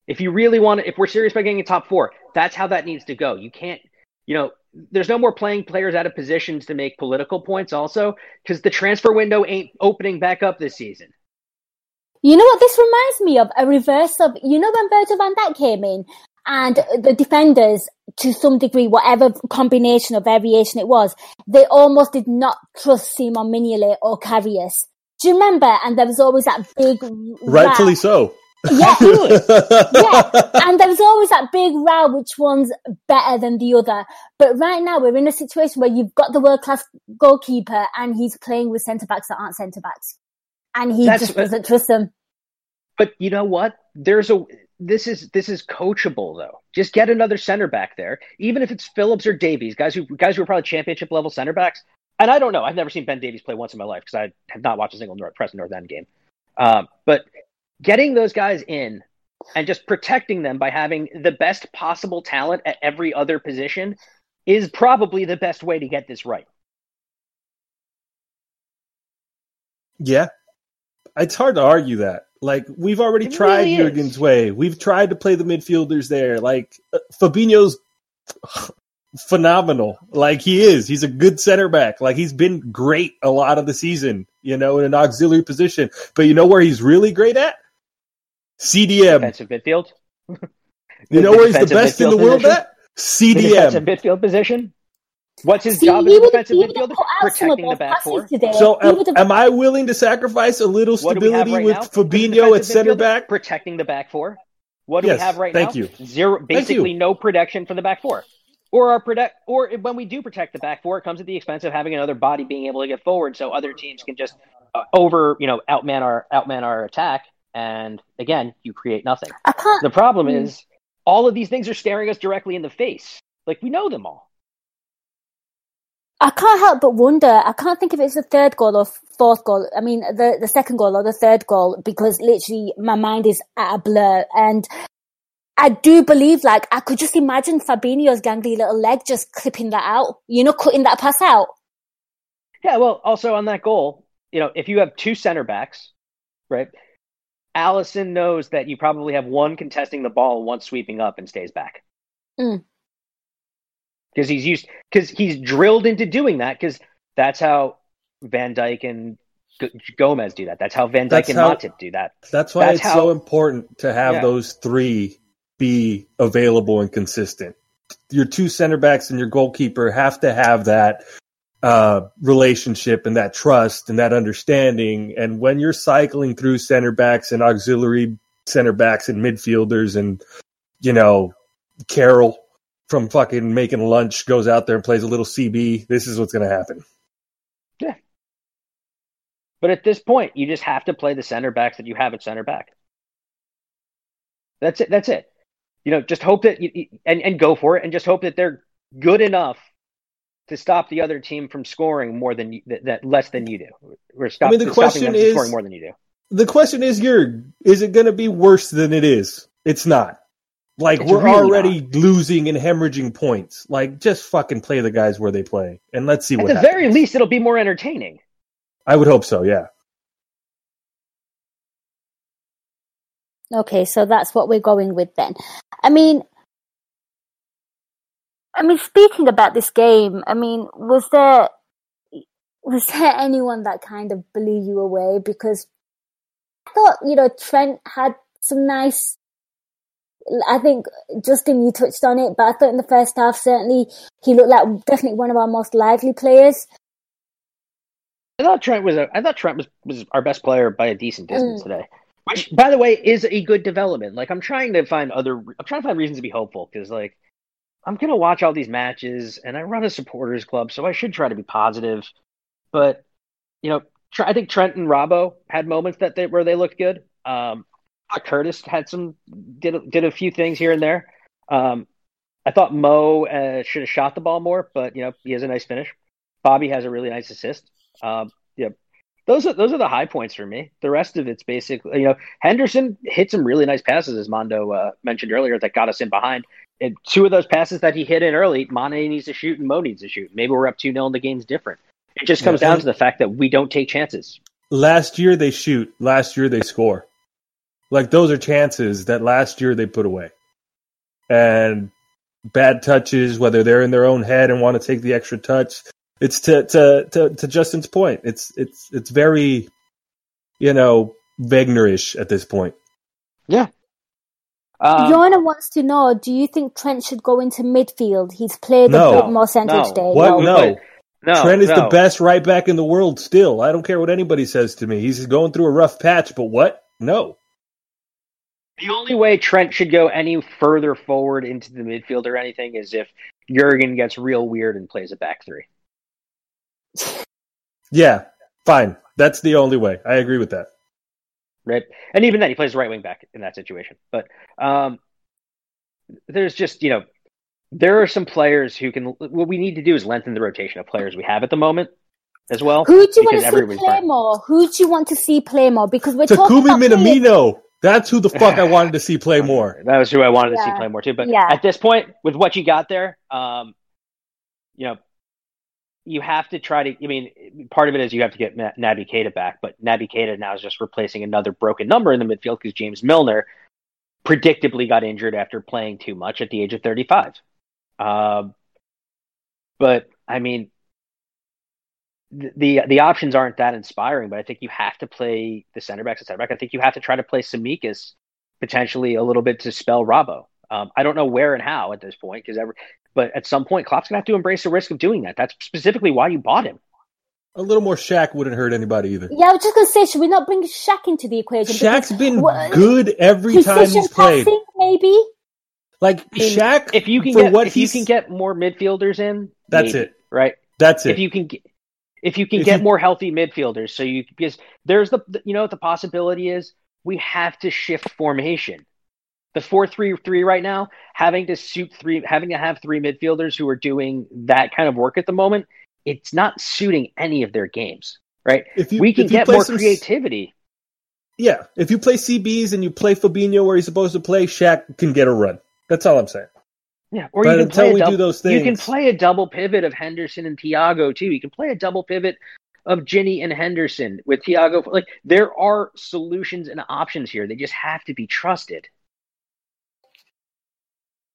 If you really want to, if we're serious about getting a top four, that's how that needs to go. You can't, you know, there's no more playing players out of positions to make political points also because the transfer window ain't opening back up this season. You know what this reminds me of? A reverse of, you know, when Virgil van Dijk came in and the defenders, to some degree, whatever combination or variation it was, they almost did not trust Simon Mignolet or Karius. Do you remember? And there was always that big, rightfully so. Yeah, yeah. And there was always that big row which one's better than the other. But right now we're in a situation where you've got the world class goalkeeper and he's playing with centre backs that aren't centre backs. And he That's- just doesn't trust them. But you know what? There's a this is this is coachable though. Just get another center back there, even if it's Phillips or Davies, guys who guys who are probably championship level center backs. And I don't know. I've never seen Ben Davies play once in my life because I have not watched a single North, Preston North End game. Um, but getting those guys in and just protecting them by having the best possible talent at every other position is probably the best way to get this right. Yeah. It's hard to argue that. Like we've already It tried really. Jurgen's way. We've tried to play the midfielders there. Like uh, Fabinho's phenomenal. Like he is. He's a good center back. Like he's been great a lot of the season, you know, in an auxiliary position. But you know where he's really great at? CDM. Defensive midfield. You know where he's the best in the world position? at? The defensive CDM. midfield position. What's his See, job he as a would defensive he midfielder? put out some of Protecting the back four. today. So am, am I willing to sacrifice a little What do we have stability right with now? Fabinho at center back? Protecting the back four. What do Yes, we have right thank now? you. Zero, you. basically no protection for the back four. Or our protect, or when we do protect the back four, it comes at the expense of having another body being able to get forward, so other teams can just uh, over, you know, outman our outman our attack, and again, you create nothing. I can't. The problem Hmm. is all of these things are staring us directly in the face. Like we know them all. I can't help but wonder. I can't think if it's the third goal or fourth goal. I mean, the the second goal or the third goal because literally my mind is at a blur. And I do believe, like, I could just imagine Fabinho's gangly little leg just clipping that out. You know, cutting that pass out. Yeah, well, also on that goal, you know, if you have two center backs, right? Alisson knows that you probably have one contesting the ball one sweeping up and stays back. Mm. Because he's used, because he's drilled into doing that. Because that's how Van Dijk and G- Gomez do that. That's how Van Dijk That's and how- Matip do that. That's why That's it's how- so important to have Yeah. those three be available and consistent. Your two center backs and your goalkeeper have to have that uh, relationship and that trust and that understanding. And when you're cycling through center backs and auxiliary center backs and midfielders, and you know, Carroll from fucking making lunch goes out there and plays a little CB, this is what's going to happen. Yeah. But at this point, you just have to play the center backs that you have at center back. That's it. That's it. You know, just hope that you, and and go for it, and just hope that they're good enough to stop the other team from scoring more than you, that, that less than you do, or stop, I mean, the question is- scoring more than you do. the question is, you're is it going to be worse than it is? It's not. Like It's we're really already losing and hemorrhaging points. Like just fucking play the guys where they play, and let's see At what. At the happens. very least, it'll be more entertaining. I would hope so. Yeah. Okay, so that's what we're going with then. I mean, I mean, speaking about this game, I mean, was there was there anyone that kind of blew you away? Because I thought, you know, Trent had some nice. I think Justin, you touched on it, but I thought in the first half, certainly he looked like definitely one of our most lively players. I thought Trent was a, I thought Trent was, was our best player by a decent distance Mm. today. Which, by the way, is a good development. Like I'm trying to find other, I'm trying to find reasons to be hopeful because like I'm gonna watch all these matches and I run a supporters club, so I should try to be positive. But you know, Tr- I think Trent and Robbo had moments that they where they looked good. Um, Curtis had some did a- did a few things here and there. Um, I thought Mo uh, should have shot the ball more, but you know he has a nice finish. Bobby has a really nice assist. Um, yeah, those are those are the high points for me. The rest of it's basically, you know, Henderson hit some really nice passes, as Mando uh, mentioned earlier, that got us in behind. And two of those passes that he hit in early, Mane needs to shoot and Mo needs to shoot. Maybe we're up two 0 and the game's different. It just comes Yeah, down to the fact that we don't take chances. Last year they shoot. Last year they score. Like those are chances that last year they put away, and bad touches, whether they're in their own head and want to take the extra touch. It's to to to, to Justin's point. It's it's it's very, you know, Wegnerish at this point. Yeah. Um, Yona wants to know: Do you think Trent should go into midfield? He's played No. a bit more centre No. today. What? No. no, Trent is the best right back in the world still. I don't care what anybody says to me. He's going through a rough patch, but what? No. The only way Trent should go any further forward into the midfield or anything is if Jurgen gets real weird and plays a back three. Yeah, fine. That's the only way. I agree with that. right? And even then, he plays right wing back in that situation. But um, there's just you know, there are some players who can. What we need to do is lengthen the rotation of players we have at the moment as well. Who do you want to see play fine. more? Who do you want to see play more? Because we're talking Takumi about players- Minamino. That's who the fuck I wanted to see play more. That was who I wanted to see play more too. But Yeah. at this point, with what you got there, um, you know, you have to try to. I mean, part of it is you have to get Na- Naby Keita back, but Naby Keita now is just replacing another broken number in the midfield because James Milner predictably got injured after playing too much at the age of 35. Um, but I mean, the, the the options aren't that inspiring. But I think you have to play the center backs and center back. I think you have to try to play Tsimikas potentially a little bit to spell Robbo. Um, I don't know where and how at this point because every, but at some point, Klopp's gonna have to embrace the risk of doing that. That's specifically why you bought him. A little more Shaq wouldn't hurt anybody either. Yeah, I was just going to say, should we not bring Shaq into the equation? Shaq's Because been what- good every time precision he's played. passing, maybe. Like I mean, Shaq, If you can for get what if you can get more midfielders in, That's maybe, it. right? That's it. If you can get if you can If get you- more healthy midfielders, so you because there's the you know what the possibility is we have to shift formation. The four three three right now, having to suit three, having to have three midfielders who are doing that kind of work at the moment, it's not suiting any of their games. Right? if you, we can get more some- creativity. Yeah, if you play CBs and you play Fabinho where he's supposed to play, Shaq can get a run. That's all I'm saying. Yeah, or But you can play a double, You can play a double pivot of Henderson and Thiago too. You can play a double pivot of Gini and Henderson with Thiago. Like there are solutions and options here. They just have to be trusted.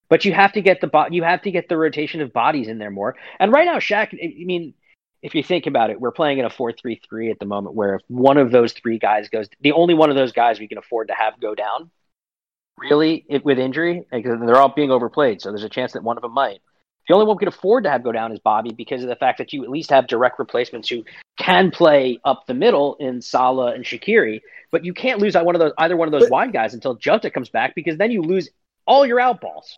But you have to get the bo- you have to get the rotation of bodies in there more. And right now, Shaq. I mean, if you think about it, we're playing in a four-three-three at the moment, where if one of those three guys goes, the only one of those guys we can afford to have go down, really, it, with injury, because they're all being overplayed, so there's a chance that one of them might. The only one we can afford to have go down is Bobby because of the fact that you at least have direct replacements who can play up the middle in Salah and Shaqiri, but you can't lose one of those either one of those But- wide guys until Jota comes back because then you lose all your outballs.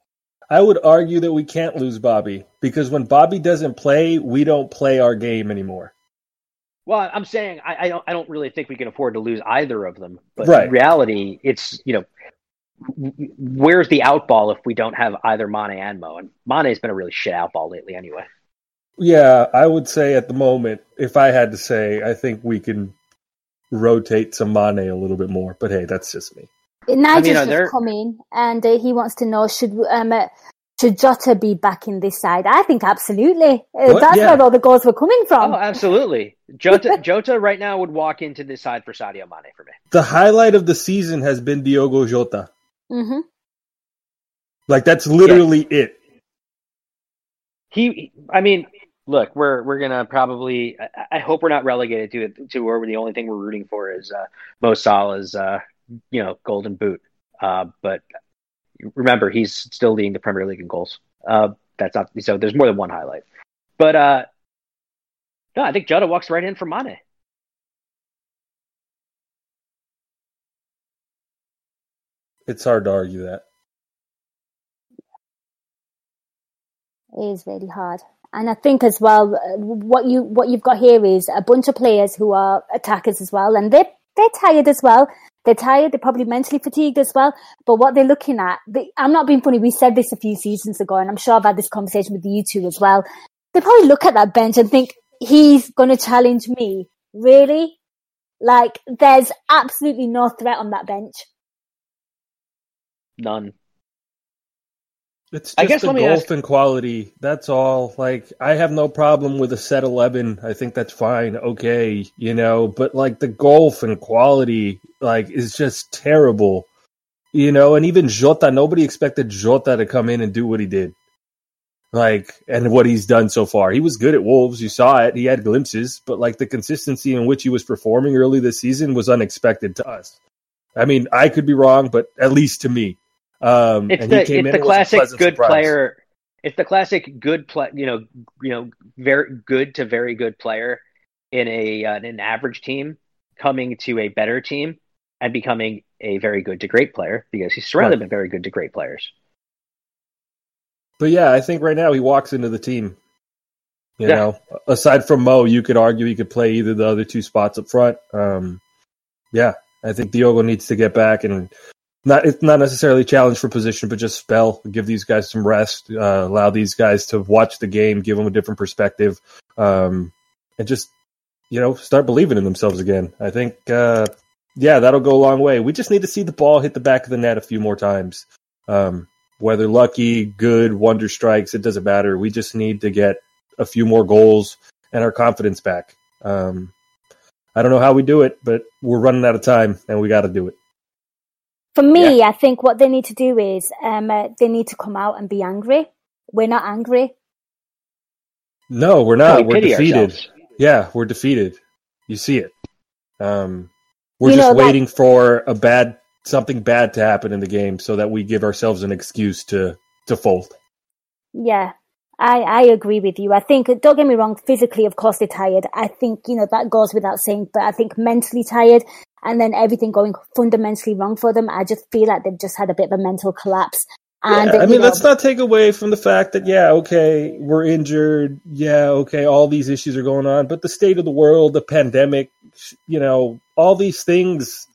I would argue that we can't lose Bobby because when Bobby doesn't play, we don't play our game anymore. Well, I'm saying I, I don't I don't really think we can afford to lose either of them. But Right. in reality, it's you know where's the outball if we don't have either Mane and Mo? And Mane's been a really shit outball lately anyway. Yeah, I would say at the moment, if I had to say, I think we can rotate some Mane a little bit more. But hey, that's just me. Nigel's are there- just coming, and uh, he wants to know should um, uh, should Jota be back in this side? I think absolutely. Uh, that's Yeah. where all the goals were coming from. Oh, absolutely. Jota Jota right now would walk into this side for Sadio Mane for me. The highlight of the season has been Diogo Jota. Hmm Like that's literally it. He, I mean, look, we're we're gonna probably. I, I hope we're not relegated to it to where the only thing we're rooting for is uh, Mo Salah's, uh, you know, golden boot. Uh, but remember, he's still leading the Premier League in goals. Uh, that's not so. There's more than one highlight. But uh, no, I think Jota walks right in for Mane. It's hard to argue that. It is really hard. And I think as well, uh, what you what you've got here is a bunch of players who are attackers as well, and they're they're tired as well. They're tired. They're probably mentally fatigued as well. But what they're looking at, they, I'm not being funny. We said this a few seasons ago, and I'm sure I've had this conversation with you two as well. They probably look at that bench and think he's going to challenge me. Really? Like there's absolutely no threat on that bench. None. It's just I guess the golf ask- and quality. That's all. Like I have no problem with a set eleven. I think that's fine. Okay, you know, but like the golf and quality, like is just terrible. You know, and even Jota, nobody expected Jota to come in and do what he did. Like, and what he's done so far. He was good at Wolves. You saw it. He had glimpses, but like the consistency in which he was performing early this season was unexpected to us. I mean, I could be wrong, but at least to me. Um, it's the, it's the classic good surprise. player. It's the classic good play, you know, you know, very good to very good player in a uh, in an average team coming to a better team and becoming a very good to great player because he's surrounded right. by very good to great players. But yeah, I think right now he walks into the team. You yeah. know, aside from Mo, you could argue he could play either the other two spots up front. Um, yeah, I think Diogo needs to get back and not it's not necessarily challenge for position, but just spell, give these guys some rest, uh, allow these guys to watch the game, give them a different perspective, um, and just you know start believing in themselves again. I think uh, yeah, that'll go a long way. We just need to see the ball hit the back of the net a few more times. Um, whether lucky, good, wonder strikes, it doesn't matter. We just need to get a few more goals and our confidence back. Um, I don't know how we do it, but we're running out of time and we got to do it. For me, yeah. I think what they need to do is um, uh, they need to come out and be angry. We're not angry. No, we're not. we are defeated. Ourselves. Yeah, we're defeated. You see it. Um, we're you just know, waiting that, for a bad something bad to happen in the game so that we give ourselves an excuse to to fold. Yeah, I, I agree with you. I think, don't get me wrong, physically, of course, they're tired. I think, you know, that goes without saying, but I think mentally tired and then everything going fundamentally wrong for them. I just feel like they've just had a bit of a mental collapse. And, yeah, I mean, know, let's not take away from the fact that, yeah, okay, we're injured. Yeah, okay, all these issues are going on, but the state of the world, the pandemic, you know, all these things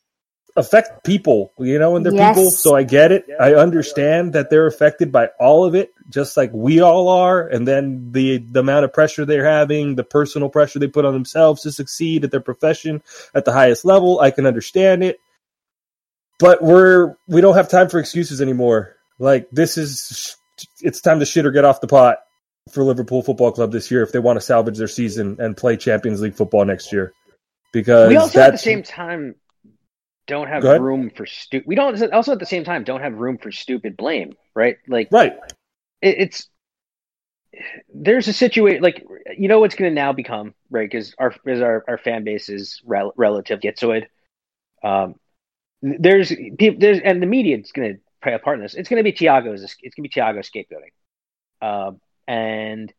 affect people, you know, and they're yes. people. So I get it. I understand that they're affected by all of it, just like we all are. And then the, the amount of pressure they're having, the personal pressure they put on themselves to succeed at their profession at the highest level. I can understand it. But we're, we don't have time for excuses anymore. Like this is, it's time to shit or get off the pot for Liverpool Football Club this year if they want to salvage their season and play Champions League football next year. Because we also at the same time don't have room for stupid. We don't also at the same time don't have room for stupid blame, right? Like, right? It, it's there's a situation like you know what's going to now become right because our is our, our fan base is rel- relative schizoid. Um, there's people there's and the media is going to play a part in this. It's going to be Thiago's. It's going to be Thiago scapegoating, um, and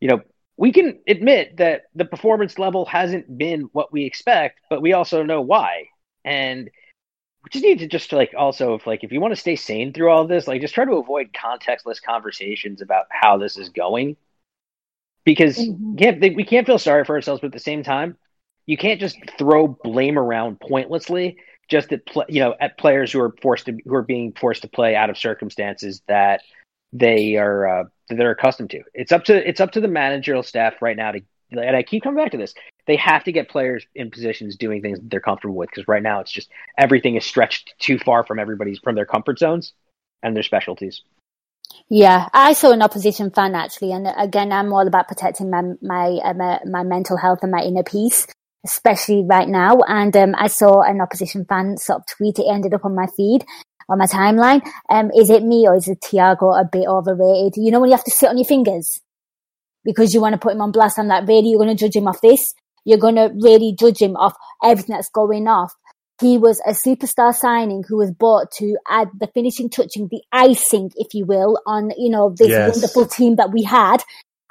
you know we can admit that the performance level hasn't been what we expect, but we also know why and we just need to just like also if like if you want to stay sane through all this like just try to avoid contextless conversations about how this is going because mm-hmm. can't we can't feel sorry for ourselves but at the same time you can't just throw blame around pointlessly just at pl- you know at players who are forced to who are being forced to play out of circumstances that they are uh, that they're accustomed to. It's up to it's up to the managerial staff right now to and I keep coming back to this. They have to get players in positions doing things they're comfortable with because right now it's just everything is stretched too far from everybody's from their comfort zones and their specialties. Yeah, I saw an opposition fan actually, and again, I'm all about protecting my my uh, my, mental health and my inner peace, especially right now. And um, I saw an opposition fan sort of tweet it ended up on my feed on my timeline. Um, is it me or is it Thiago a bit overrated? You know when you have to sit on your fingers because you want to put him on blast on that really you're going to judge him off this. You're going to really judge him off everything that's going off. He was a superstar signing who was bought to add the finishing touching, the icing, if you will, on, you know, this yes. wonderful team that we had.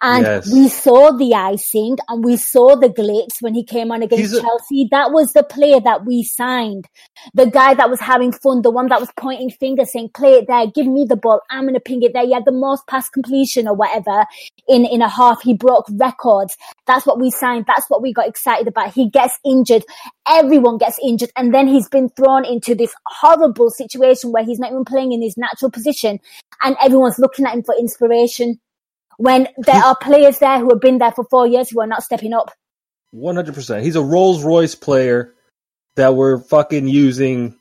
And yes. we saw the icing and we saw the glitz when he came on against a- Chelsea. That was the player that we signed. The guy that was having fun, the one that was pointing fingers saying, play it there, give me the ball, I'm going to ping it there. He had the most pass completion or whatever in, in a half. He broke records. That's what we signed. That's what we got excited about. He gets injured. Everyone gets injured. And then he's been thrown into this horrible situation where he's not even playing in his natural position and everyone's looking at him for inspiration when there are players there who have been there for four years who are not stepping up. 100%. He's a Rolls Royce player that we're fucking using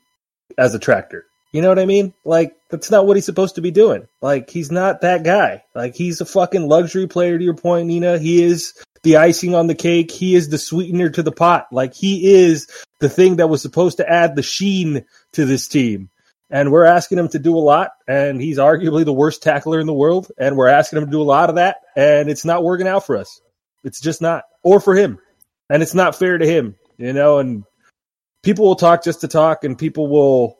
as a tractor. You know what I mean? Like, that's not what he's supposed to be doing. Like, he's not that guy. Like, he's a fucking luxury player to your point, Nina. He is the icing on the cake. He is the sweetener to the pot. Like, he is the thing that was supposed to add the sheen to this team. And we're asking him to do a lot, and he's arguably the worst tackler in the world, and we're asking him to do a lot of that, and it's not working out for us. It's just not, or for him, and it's not fair to him, you know. And people will talk just to talk, and people will,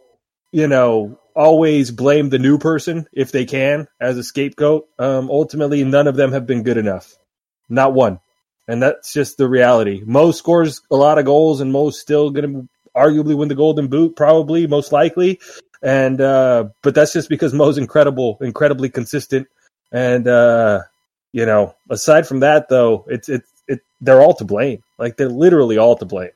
you know, always blame the new person if they can as a scapegoat. Um, ultimately, none of them have been good enough, not one, and that's just the reality. Mo scores a lot of goals, and Mo's still going to arguably win the Golden Boot, probably most likely. And uh, but that's just because Mo's incredible, incredibly consistent. And uh, you know, aside from that, though, it's it's it they're all to blame. Like they're literally all to blame.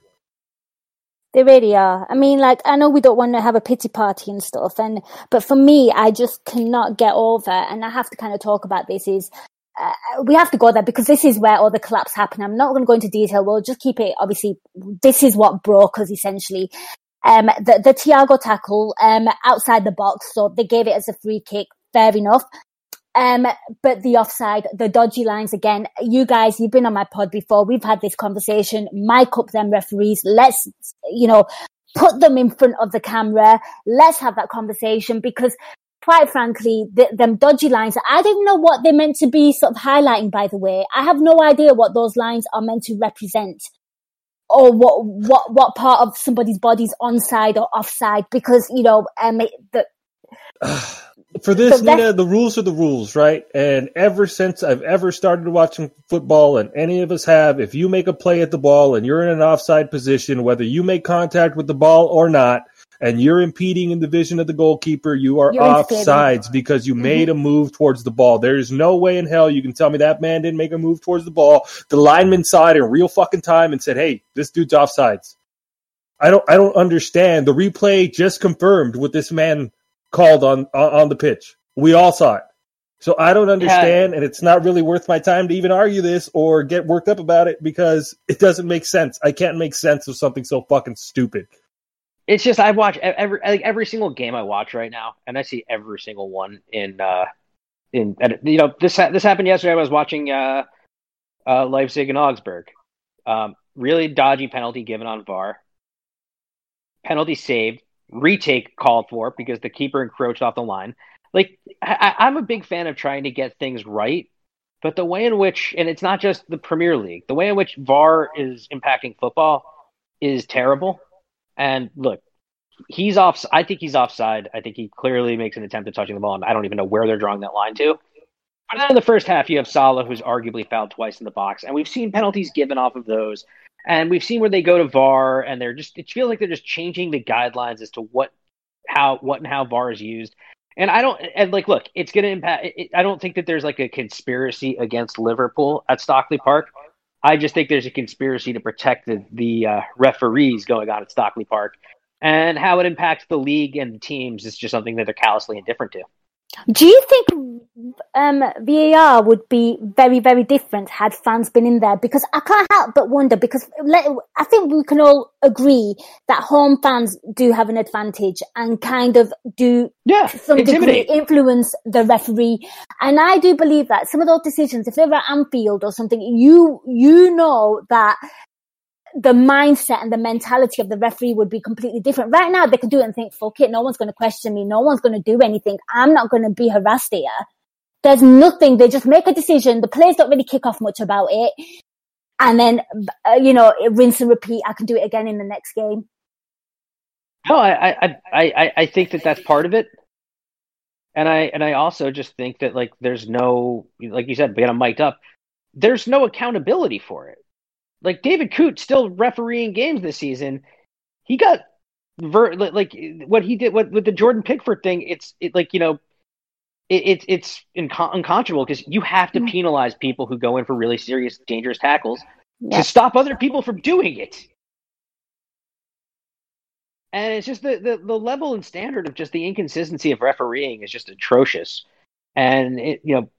They really are. I mean, like, I know we don't want to have a pity party and stuff, and but for me, I just cannot get over, and I have to kind of talk about this. Is uh, we have to go there because this is where all the collapse happened. I'm not going to go into detail. We'll just keep it. Obviously, this is what broke us essentially. Um, the, the Thiago tackle, um, outside the box. So they gave it as a free kick. Fair enough. Um, but the offside, the dodgy lines again. You guys, you've been on my pod before. We've had this conversation. Mic up them referees. Let's, you know, put them in front of the camera. Let's have that conversation because quite frankly, the, them dodgy lines, I didn't know what they're meant to be sort of highlighting, by the way. I have no idea what those lines are meant to represent or what, what, what part of somebody's body's onside or offside because, you know, um, the, for this, Nina, the rules are the rules, right? And ever since I've ever started watching football, and any of us have, if you make a play at the ball and you're in an offside position, whether you make contact with the ball or not, and you're impeding in the vision of the goalkeeper, you are offsides because you mm-hmm. made a move towards the ball. There is no way in hell you can tell me that man didn't make a move towards the ball. The lineman saw it in real fucking time and said, "Hey, this dude's offsides." I don't, I don't understand. The replay just confirmed what this man called on on the pitch. We all saw it. So I don't understand, yeah. and it's not really worth my time to even argue this or get worked up about it because it doesn't make sense. I can't make sense of something so fucking stupid. It's just I watch every like every single game I watch right now, and I see every single one in uh in you know this this happened yesterday. I was watching uh, uh Leipzig and Augsburg. Um, really dodgy penalty given on VAR. Penalty saved retake called for because the keeper encroached off the line. Like I, I'm a big fan of trying to get things right, but the way in which, and it's not just the Premier League, the way in which VAR is impacting football is terrible. And look, he's off. I think he's offside. I think he clearly makes an attempt at touching the ball, and I don't even know where they're drawing that line to. But then in the first half, you have Salah, who's arguably fouled twice in the box, and we've seen penalties given off of those. And we've seen where they go to VAR and they're just it feels like they're just changing the guidelines as to what how what and how VAR is used. And I don't and like look, it's going to impact it, I don't think that there's like a conspiracy against Liverpool at Stockley Park. I just think there's a conspiracy to protect the the uh, referees going on at Stockley Park. And how it impacts the league and the teams is just something that they're callously indifferent to. Do you think um, VAR would be very, very different had fans been in there? Because I can't help but wonder. Because let, I think we can all agree that home fans do have an advantage and kind of do yeah, some degree influence the referee. And I do believe that some of those decisions, if they were at Anfield or something, you you know that the mindset and the mentality of the referee would be completely different. Right now, they could do it and think, fuck it, no one's going to question me. No one's going to do anything. I'm not going to be harassed here. There's nothing. They just make a decision. The players don't really kick off much about it. And then, uh, you know, rinse and repeat. I can do it again in the next game. No, I, I, I, I think that that's part of it. And I, and I also just think that like, there's no, like you said, being a mic'd up, there's no accountability for it like David Coote still refereeing games this season. He got ver- like what he did what with the Jordan Pickford thing. It's it like you know it, it's inco- unconscionable because you have to mm. penalize people who go in for really serious, dangerous tackles yeah. to stop other people from doing it. And it's just the, the, the level and standard of just the inconsistency of refereeing is just atrocious. And it, you know,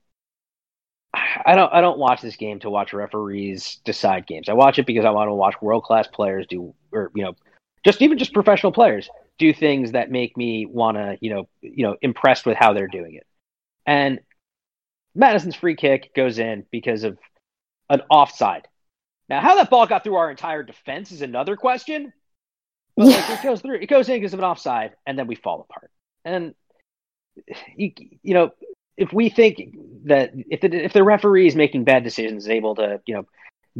I don't I don't watch this game to watch referees decide games. I watch it because I want to watch world class players do or you know just even just professional players do things that make me want to you know you know impressed with how they're doing it. And Maddison's free kick goes in because of an offside. Now, how that ball got through our entire defense is another question. But like, it goes through, it goes in because of an offside, and then we fall apart. and you you know if we think that if the if the referee is making bad decisions, is able to you know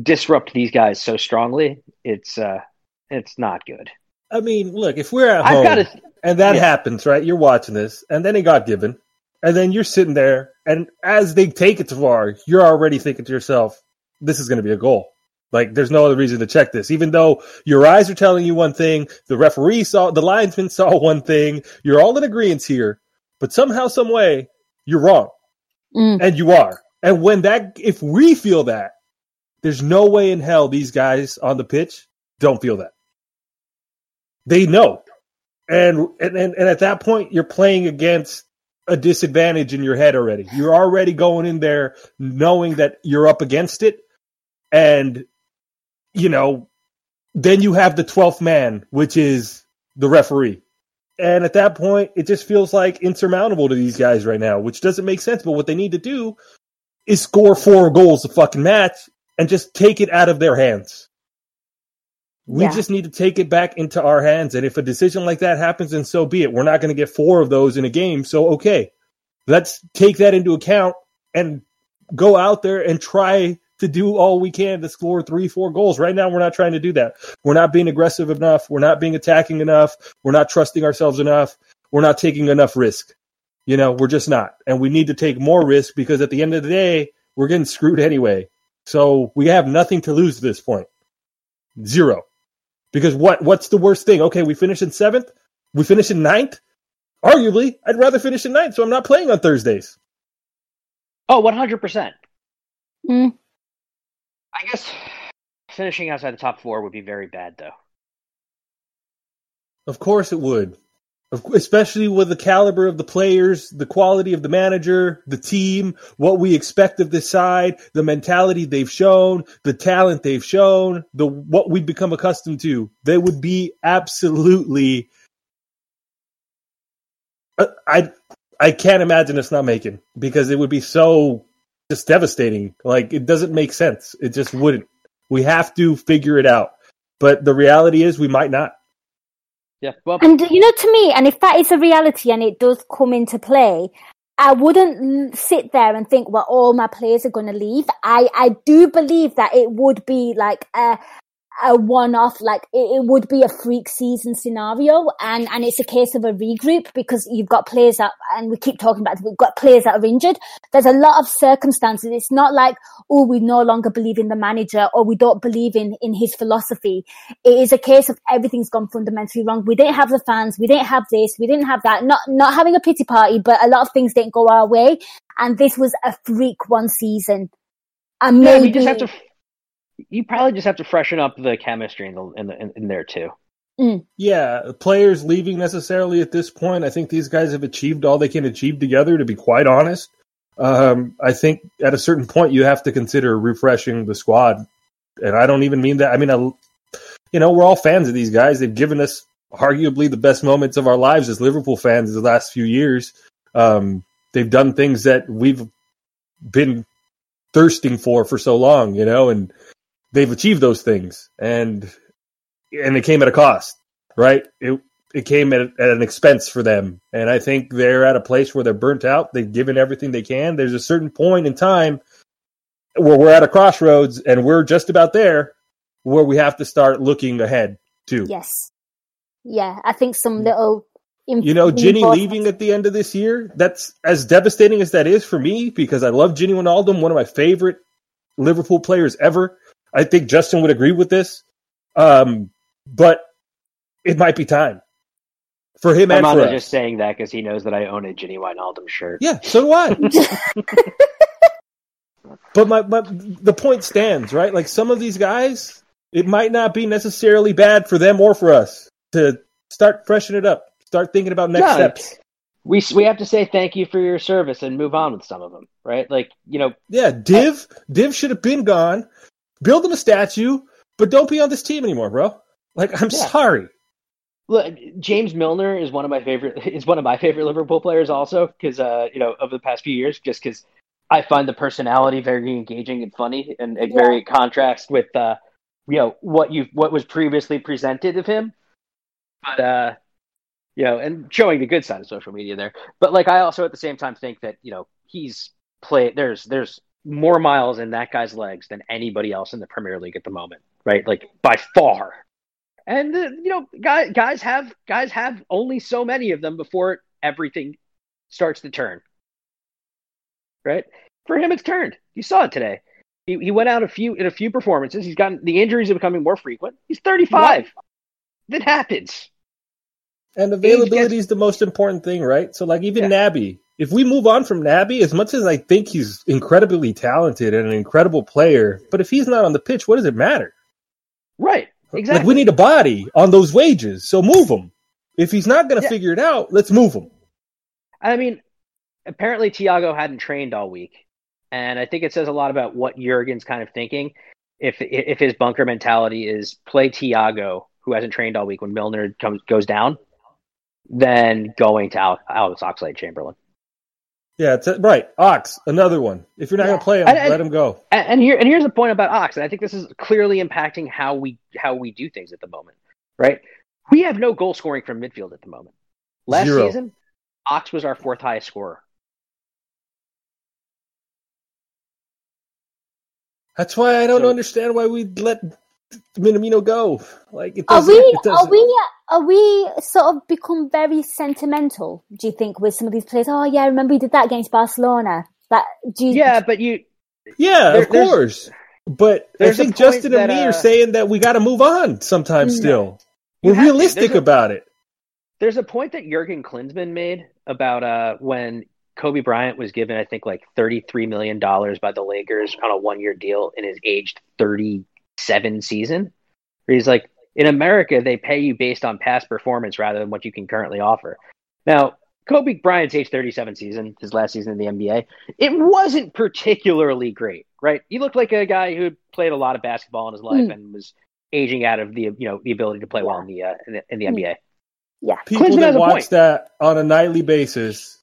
disrupt these guys so strongly, it's uh it's not good. I mean, look, if we're at I've home gotta- and that yeah. happens, right? You're watching this, and then it got given, and then you're sitting there, and as they take it to VAR, you're already thinking to yourself, "This is going to be a goal." Like, there's no other reason to check this, even though your eyes are telling you one thing, the referee saw, the linesman saw one thing. You're all in agreement here, but somehow, some way, you're wrong, Mm. and you are. And when that, if we feel that, there's no way in hell these guys on the pitch don't feel that. They know. And, and, and, and at that point, you're playing against a disadvantage in your head already. You're already going in there knowing that you're up against it. And, you know, then you have the 12th man, which is the referee. And at that point, it just feels like insurmountable to these guys right now, which doesn't make sense. But what they need to do is score four goals a fucking match and just take it out of their hands. We Yeah. just need to take it back into our hands. And if a decision like that happens, then so be it. We're not going to get four of those in a game. So, okay, let's take that into account and go out there and try to do all we can to score three, four goals. Right now, we're not trying to do that. We're not being aggressive enough. We're not being attacking enough. We're not trusting ourselves enough. We're not taking enough risk. You know, we're just not. And we need to take more risk because at the end of the day, we're getting screwed anyway. So we have nothing to lose at this point. Zero. Because what what's the worst thing? Okay, we finish in seventh, we finish in ninth. Arguably, I'd rather finish in ninth, so I'm not playing on Thursdays. Oh, 100%. Mm. I guess finishing outside the top four would be very bad, though. Of course it would. Especially with the caliber of the players, the quality of the manager, the team, what we expect of this side, the mentality they've shown, the talent they've shown, the what we've become accustomed to. They would be absolutely Uh, I I can't imagine us not making because it would be so just devastating. Like it doesn't make sense. It just wouldn't. We have to figure it out. But the reality is we might not. Yeah. Well, And you know, to me, and if that is a reality and it does come into play, I wouldn't sit there and think, well, all my players are going to leave. I, I do believe that it would be like a, a one-off, like it, it would be a freak season scenario, and and it's a case of a regroup because you've got players that, and we keep talking about, we've got players that are injured. There's a lot of circumstances. It's not like, oh, we no longer believe in the manager or we don't believe in in his philosophy it is a case of everything's gone fundamentally wrong. We didn't have the fans, we didn't have this, we didn't have that. Not not having a pity party, but a lot of things didn't go our way, and this was a freak one season. And yeah, maybe just have to. You probably just have to freshen up the chemistry in the in, the, in, in there too. Yeah, players leaving necessarily at this point. I think these guys have achieved all they can achieve together, to be quite honest. Um, I think at a certain point you have to consider refreshing the squad. And I don't even mean that. I mean, I, you know, we're all fans of these guys. They've given us arguably the best moments of our lives as Liverpool fans in the last few years. Um, they've done things that we've been thirsting for for so long, you know, and they've achieved those things. And, and it came at a cost right? It it came at, at an expense for them, and I think they're at a place where they're burnt out. They've given everything they can. There's a certain point in time where we're at a crossroads, and we're just about there, where we have to start looking ahead too. yes, yeah. I think some mm. little, inf- You know, Gini leaving at the end of this year, that's as devastating as that is for me because I love Gini Wijnaldum, one of my favorite Liverpool players ever. I think Justin would agree with this. Um, but it might be time for him and for Armando us. just saying that because he knows that I own a Gini Wijnaldum shirt. Yeah, so do I. but my, my the point stands, right? Like some of these guys, it might not be necessarily bad for them or for us to start freshen it up, start thinking about next No, steps. We we have to say thank you for your service and move on with some of them, right? Like you know, Yeah, Div, Div should have been gone. Build him a statue, but don't be on this team anymore, bro. Like, I'm Yeah. sorry. Look, James Milner is one of my favorite. Is one of my favorite Liverpool players, also because uh, you know over the past few years, just because I find the personality very engaging and funny, and a Yeah. very contrast with uh, you know what you what was previously presented of him. But uh, you know, and showing the good side of social media there. But like, I also at the same time think that you know he's played. There's there's more miles in that guy's legs than anybody else in the Premier League at the moment, right? Like by far. And uh, you know, guys guys have guys have only so many of them before everything starts to turn. Right? For him, it's turned. You saw it today. He, he went out a few in a few performances. He's gotten the injuries are becoming more frequent. He's 35. That happens. And availability is the most important thing, right? So, like, even Yeah. Naby, if we move on from Naby, as much as I think he's incredibly talented and an incredible player, but if he's not on the pitch, what does it matter? Right. Exactly. Like, we need a body on those wages, so move him. If he's not going to Yeah. figure it out, let's move him. I mean, apparently Thiago hadn't trained all week, and I think it says a lot about what Jurgen's kind of thinking. If if his bunker mentality is play Thiago, who hasn't trained all week when Milner comes goes down, then going to Al- Alex Oxlade Chamberlain. Yeah, it's right. Ox, another one. If you're not going to play him, and- let him go. And, and here and here's the point about Ox, and I think this is clearly impacting how we how we do things at the moment. Right? We have no goal scoring from midfield at the moment. Last Zero. season, Ox was our fourth highest scorer. That's why I don't So- understand why we let Minamino go. Like, it Are doesn't, we? it Are doesn't- we? Are we sort of become very sentimental? Do you think with some of these players? Oh yeah, I remember he did that against Barcelona. That do you? Yeah, but you Yeah, There- of course. But I think Justin that, and me uh, are saying that we got to move on sometimes still. We're have to. realistic There's a- about it. There's a point that Jurgen Klinsmann made about uh, when Kobe Bryant was given, I think, like $33 million by the Lakers on a one year deal in his aged 37 season. Where he's like, in America, they pay you based on past performance rather than what you can currently offer. Now, Kobe Bryant's age 37 season, his last season in the NBA, it wasn't particularly great, right? He looked like a guy who had played a lot of basketball in his life Mm. and was aging out of the, you know, the ability to play well in the, uh, in the, in the Mm. NBA. yeah. People Klinsmann that has watch point. that on a nightly basis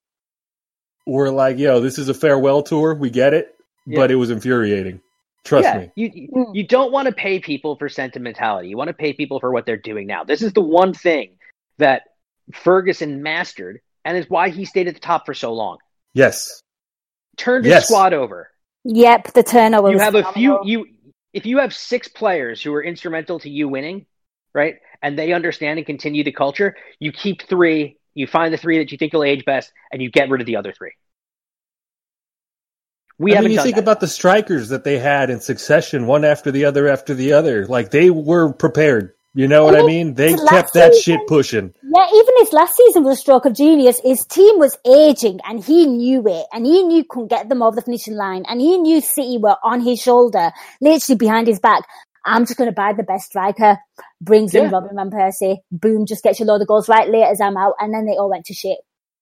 were like, "Yo, this is a farewell tour. We get it," Yeah. but it was infuriating. Trust yeah, me. You you, don't want to pay people for sentimentality. You want to pay people for what they're doing now. This is the one thing that Ferguson mastered, and is why he stayed at the top for so long. Yes. Turned his squad over. Yep, the turnover. You was have a few. You if you have six players who are instrumental to you winning, right, and they understand and continue the culture, you keep three. You find the three that you think will age best, and you get rid of the other three. We I haven't mean, you done think that. about the strikers that they had in succession, one after the other after the other. Like they were prepared. You know what I Even mean? They kept that season- shit pushing. Yeah, even his last season was a stroke of genius. His team was aging and he knew it and he knew he couldn't get them over the finishing line and he knew City were on his shoulder, literally behind his back. I'm just going to buy the best striker. Brings in Robin Van Persie. Boom, just gets your load of goals right later as I'm out. And then they all went to shit.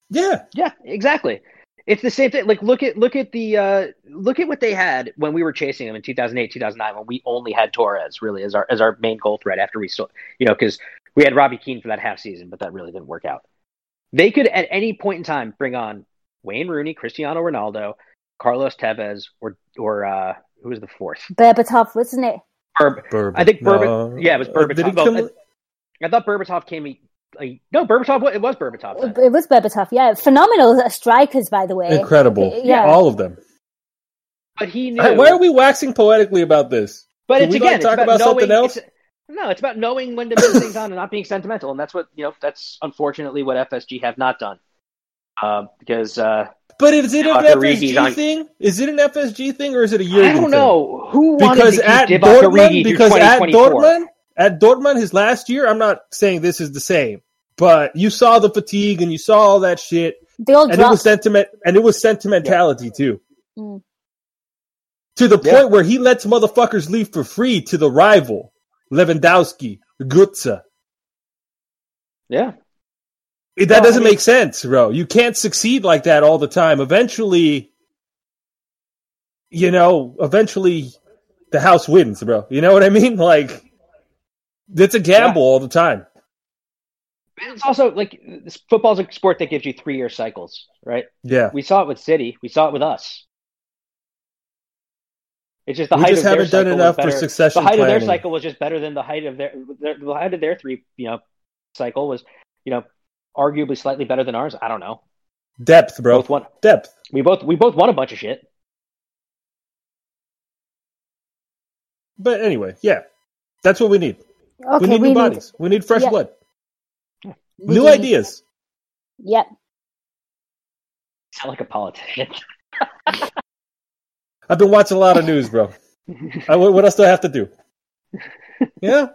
Yeah. Yeah, exactly. It's the same thing. Like look at look at the uh, look at what they had when we were chasing them in 2008, 2009 when we only had Torres really as our as our main goal threat after we still, you know because we had Robbie Keane for that half season, but that really didn't work out. They could at any point in time bring on Wayne Rooney, Cristiano Ronaldo, Carlos Tevez, or or uh, who was the fourth? Berbatov, wasn't it? Berb- Bourbon. I think Bourbon- No. yeah, it was Uh, Did he Berbatov. Well, come- I thought Berbatov came. A- Like, no, Berbatov. It was Berbatov. then. It was Berbatov, yeah. Phenomenal strikers, by the way. Incredible. Yeah. All of them. But he knew. Why are we waxing poetically about this? But Can it's we again, not it's talk about, about knowing, something else? it's- no, it's about knowing when to move things on and not being sentimental, and that's what you know. That's unfortunately what FSG have not done. Uh, because uh, But is it an FSG on- thing? Is it an FSG thing or is it a Jurgen I don't thing? know who wanted Because to at Dortmund, because at Dortmund, at Dortmund, his last year, I'm not saying this is the same, but you saw the fatigue and you saw all that shit, They all and it was sentiment, and it was sentimentality too. Mm. To the Yeah. point where he lets motherfuckers leave for free to the rival, Lewandowski, Götze. Yeah, It- that Well, I doesn't mean- make sense, bro. You can't succeed like that all the time. Eventually, you know, eventually the house wins, bro. You know what I mean? Like, it's a gamble all the time. And it's also like this- football's a sport that gives you three year cycles, right? Yeah. We saw it with City. We saw it with us. It's just the We height just of their haven't done cycle was enough for succession The height of their cycle was just better than the height of their, their the height of their three you know cycle was you know arguably slightly better than ours. I don't know. Depth, bro. Both won. Depth. We both we both won a bunch of shit. But anyway, yeah, that's what we need. Okay, we need new bodies. We need fresh yeah. blood. We New do need- ideas. Yep. Sound like a politician. I've been watching a lot of news, bro. I, what what else do I have to do? Yeah,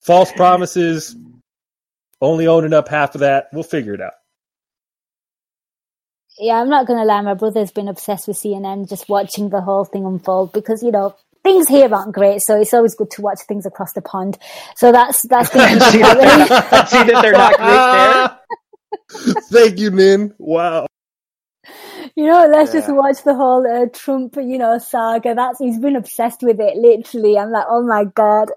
false promises. Only owning up half of that. We'll figure it out. Yeah, I'm not gonna lie. My brother's been obsessed with CNN, just watching the whole thing unfold because you know things here aren't great, so it's always good to watch things across the pond. So that's that's been see, that, see that they're not great there. Thank you, Nin. Wow. You know, let's just watch the whole uh, Trump, you know, saga. That's he's been obsessed with it. Literally, I'm like, oh my god.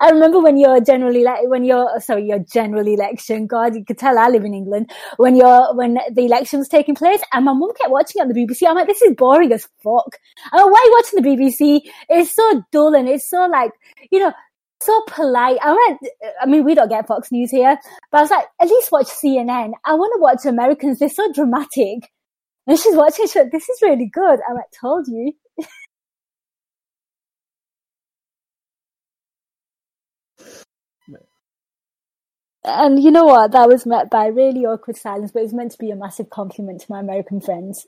I remember when your general ele- when your sorry, your general election. God, you could tell I live in England. When your when the election was taking place, and my mum kept watching it on the BBC. I'm like, this is boring as fuck. I'm like, why are you watching the BBC? It's so dull and it's so like, you know. So polite. I went. I mean, we don't get Fox News here, but I was like, at least watch CNN. I want to watch Americans. They're so dramatic. And she's watching, she's like, this is really good. I'm like, told you. and you know what? That was met by really awkward silence, but it was meant to be a massive compliment to my American friends.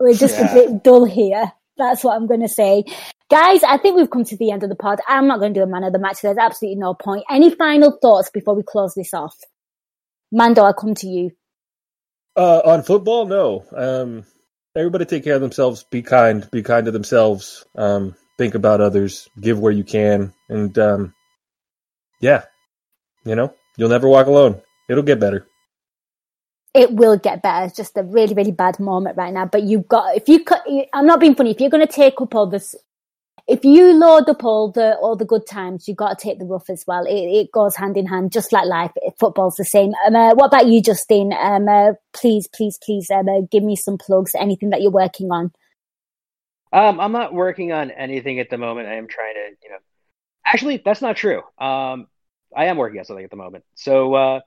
We're just Yeah. a bit dull here. That's what I'm going to say. Guys, I think we've come to the end of the pod. I'm not going to do a man of the match. There's absolutely no point. Any final thoughts before we close this off? Mando, I'll come to you. Uh, on football, no. Um, everybody take care of themselves. Be kind. Be kind to themselves. Um, think about others. Give where you can. And um, yeah, you know, you'll never walk alone. It'll get better. it will get better. It's just a really, really bad moment right now. But you've got, if you cut, I'm not being funny. If you're going to take up all this, if you load up all the, all the good times, you've got to take the rough as well. It, it goes hand in hand, just like life. Football's the same. Um, uh, what about you, Justin? Um, uh, please, please, please, um, uh, give me some plugs, anything that you're working on. Um, I'm not working on anything at the moment. I am trying to, you know, actually, that's not true. Um, I am working on something at the moment. So, uh,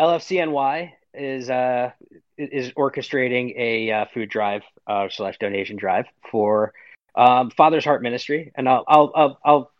LFCNY is uh is orchestrating a uh, food drive uh, slash donation drive for um, Father's Heart Ministry, and I'll I'll I'll, I'll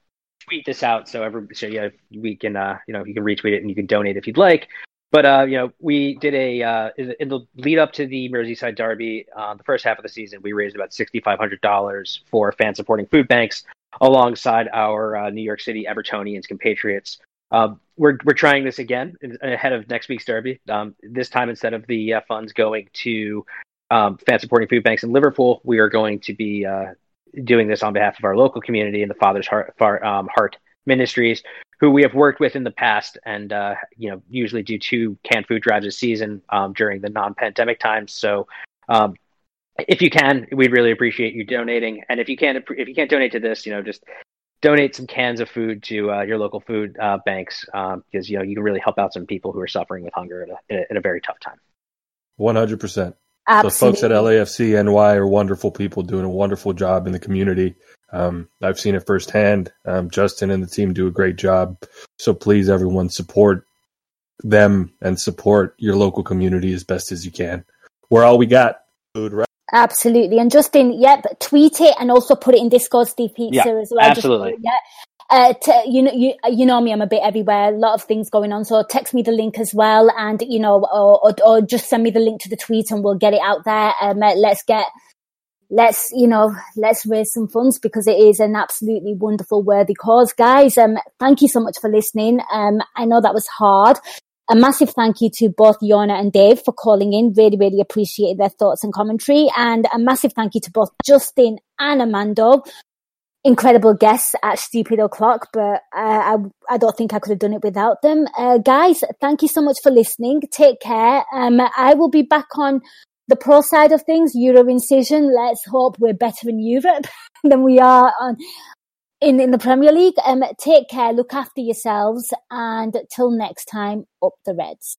tweet this out so every so yeah we can uh you know you can retweet it and you can donate if you'd like. But uh, you know, we did a uh, in the lead up to the Merseyside Derby, uh, the first half of the season, we raised about sixty five hundred dollars for fan supporting food banks, alongside our uh, New York City Evertonians compatriots. Um, we're we're trying this again ahead of next week's Derby. Um, this time, instead of the uh, funds going to um, fan supporting food banks in Liverpool, we are going to be uh, doing this on behalf of our local community and the Father's Heart, Far, um, Heart Ministries, who we have worked with in the past, and uh, you know usually do two canned food drives a season um, during the non-pandemic times. So. Um, if you can, we'd really appreciate you donating. And if you can't, if you can't donate to this, you know, just donate some cans of food to uh, your local food uh, banks because you know you can really help out some people who are suffering with hunger at a, in a, in a very tough time. One hundred percent. The folks at LFCNY are wonderful people doing a wonderful job in the community. Um, I've seen it firsthand. Um, Justin and the team do a great job. So please, everyone, support them and support your local community as best as you can. We're all we got. Food, right? Absolutely. And Justin, yep, tweet it and also put it in Discord, Steve Pizza Yeah, as well. Just- absolutely. yeah. Uh, t- you know, you you know me. I'm a bit everywhere. A lot of things going on. So text me the link as well, and you know, or, or, or just send me the link to the tweet, and we'll get it out there. Um, uh, let's get, let's you know, let's raise some funds because it is an absolutely wonderful, worthy cause, guys. Um, thank you so much for listening. Um, I know that was hard. A massive thank you to both Yona and Dave for calling in. Really, really appreciate their thoughts and commentary. And a massive thank you to both Justin and Amando. Incredible guests at Stupid O'Clock, but uh, I, I don't think I could have done it without them. Uh, guys, thank you so much for listening. Take care. Um, I will be back on the pro side of things, Euro Incision. Let's hope we're better in Europe than we are on in, in the Premier League. Um, take care, look after yourselves, and till next time, up the Reds.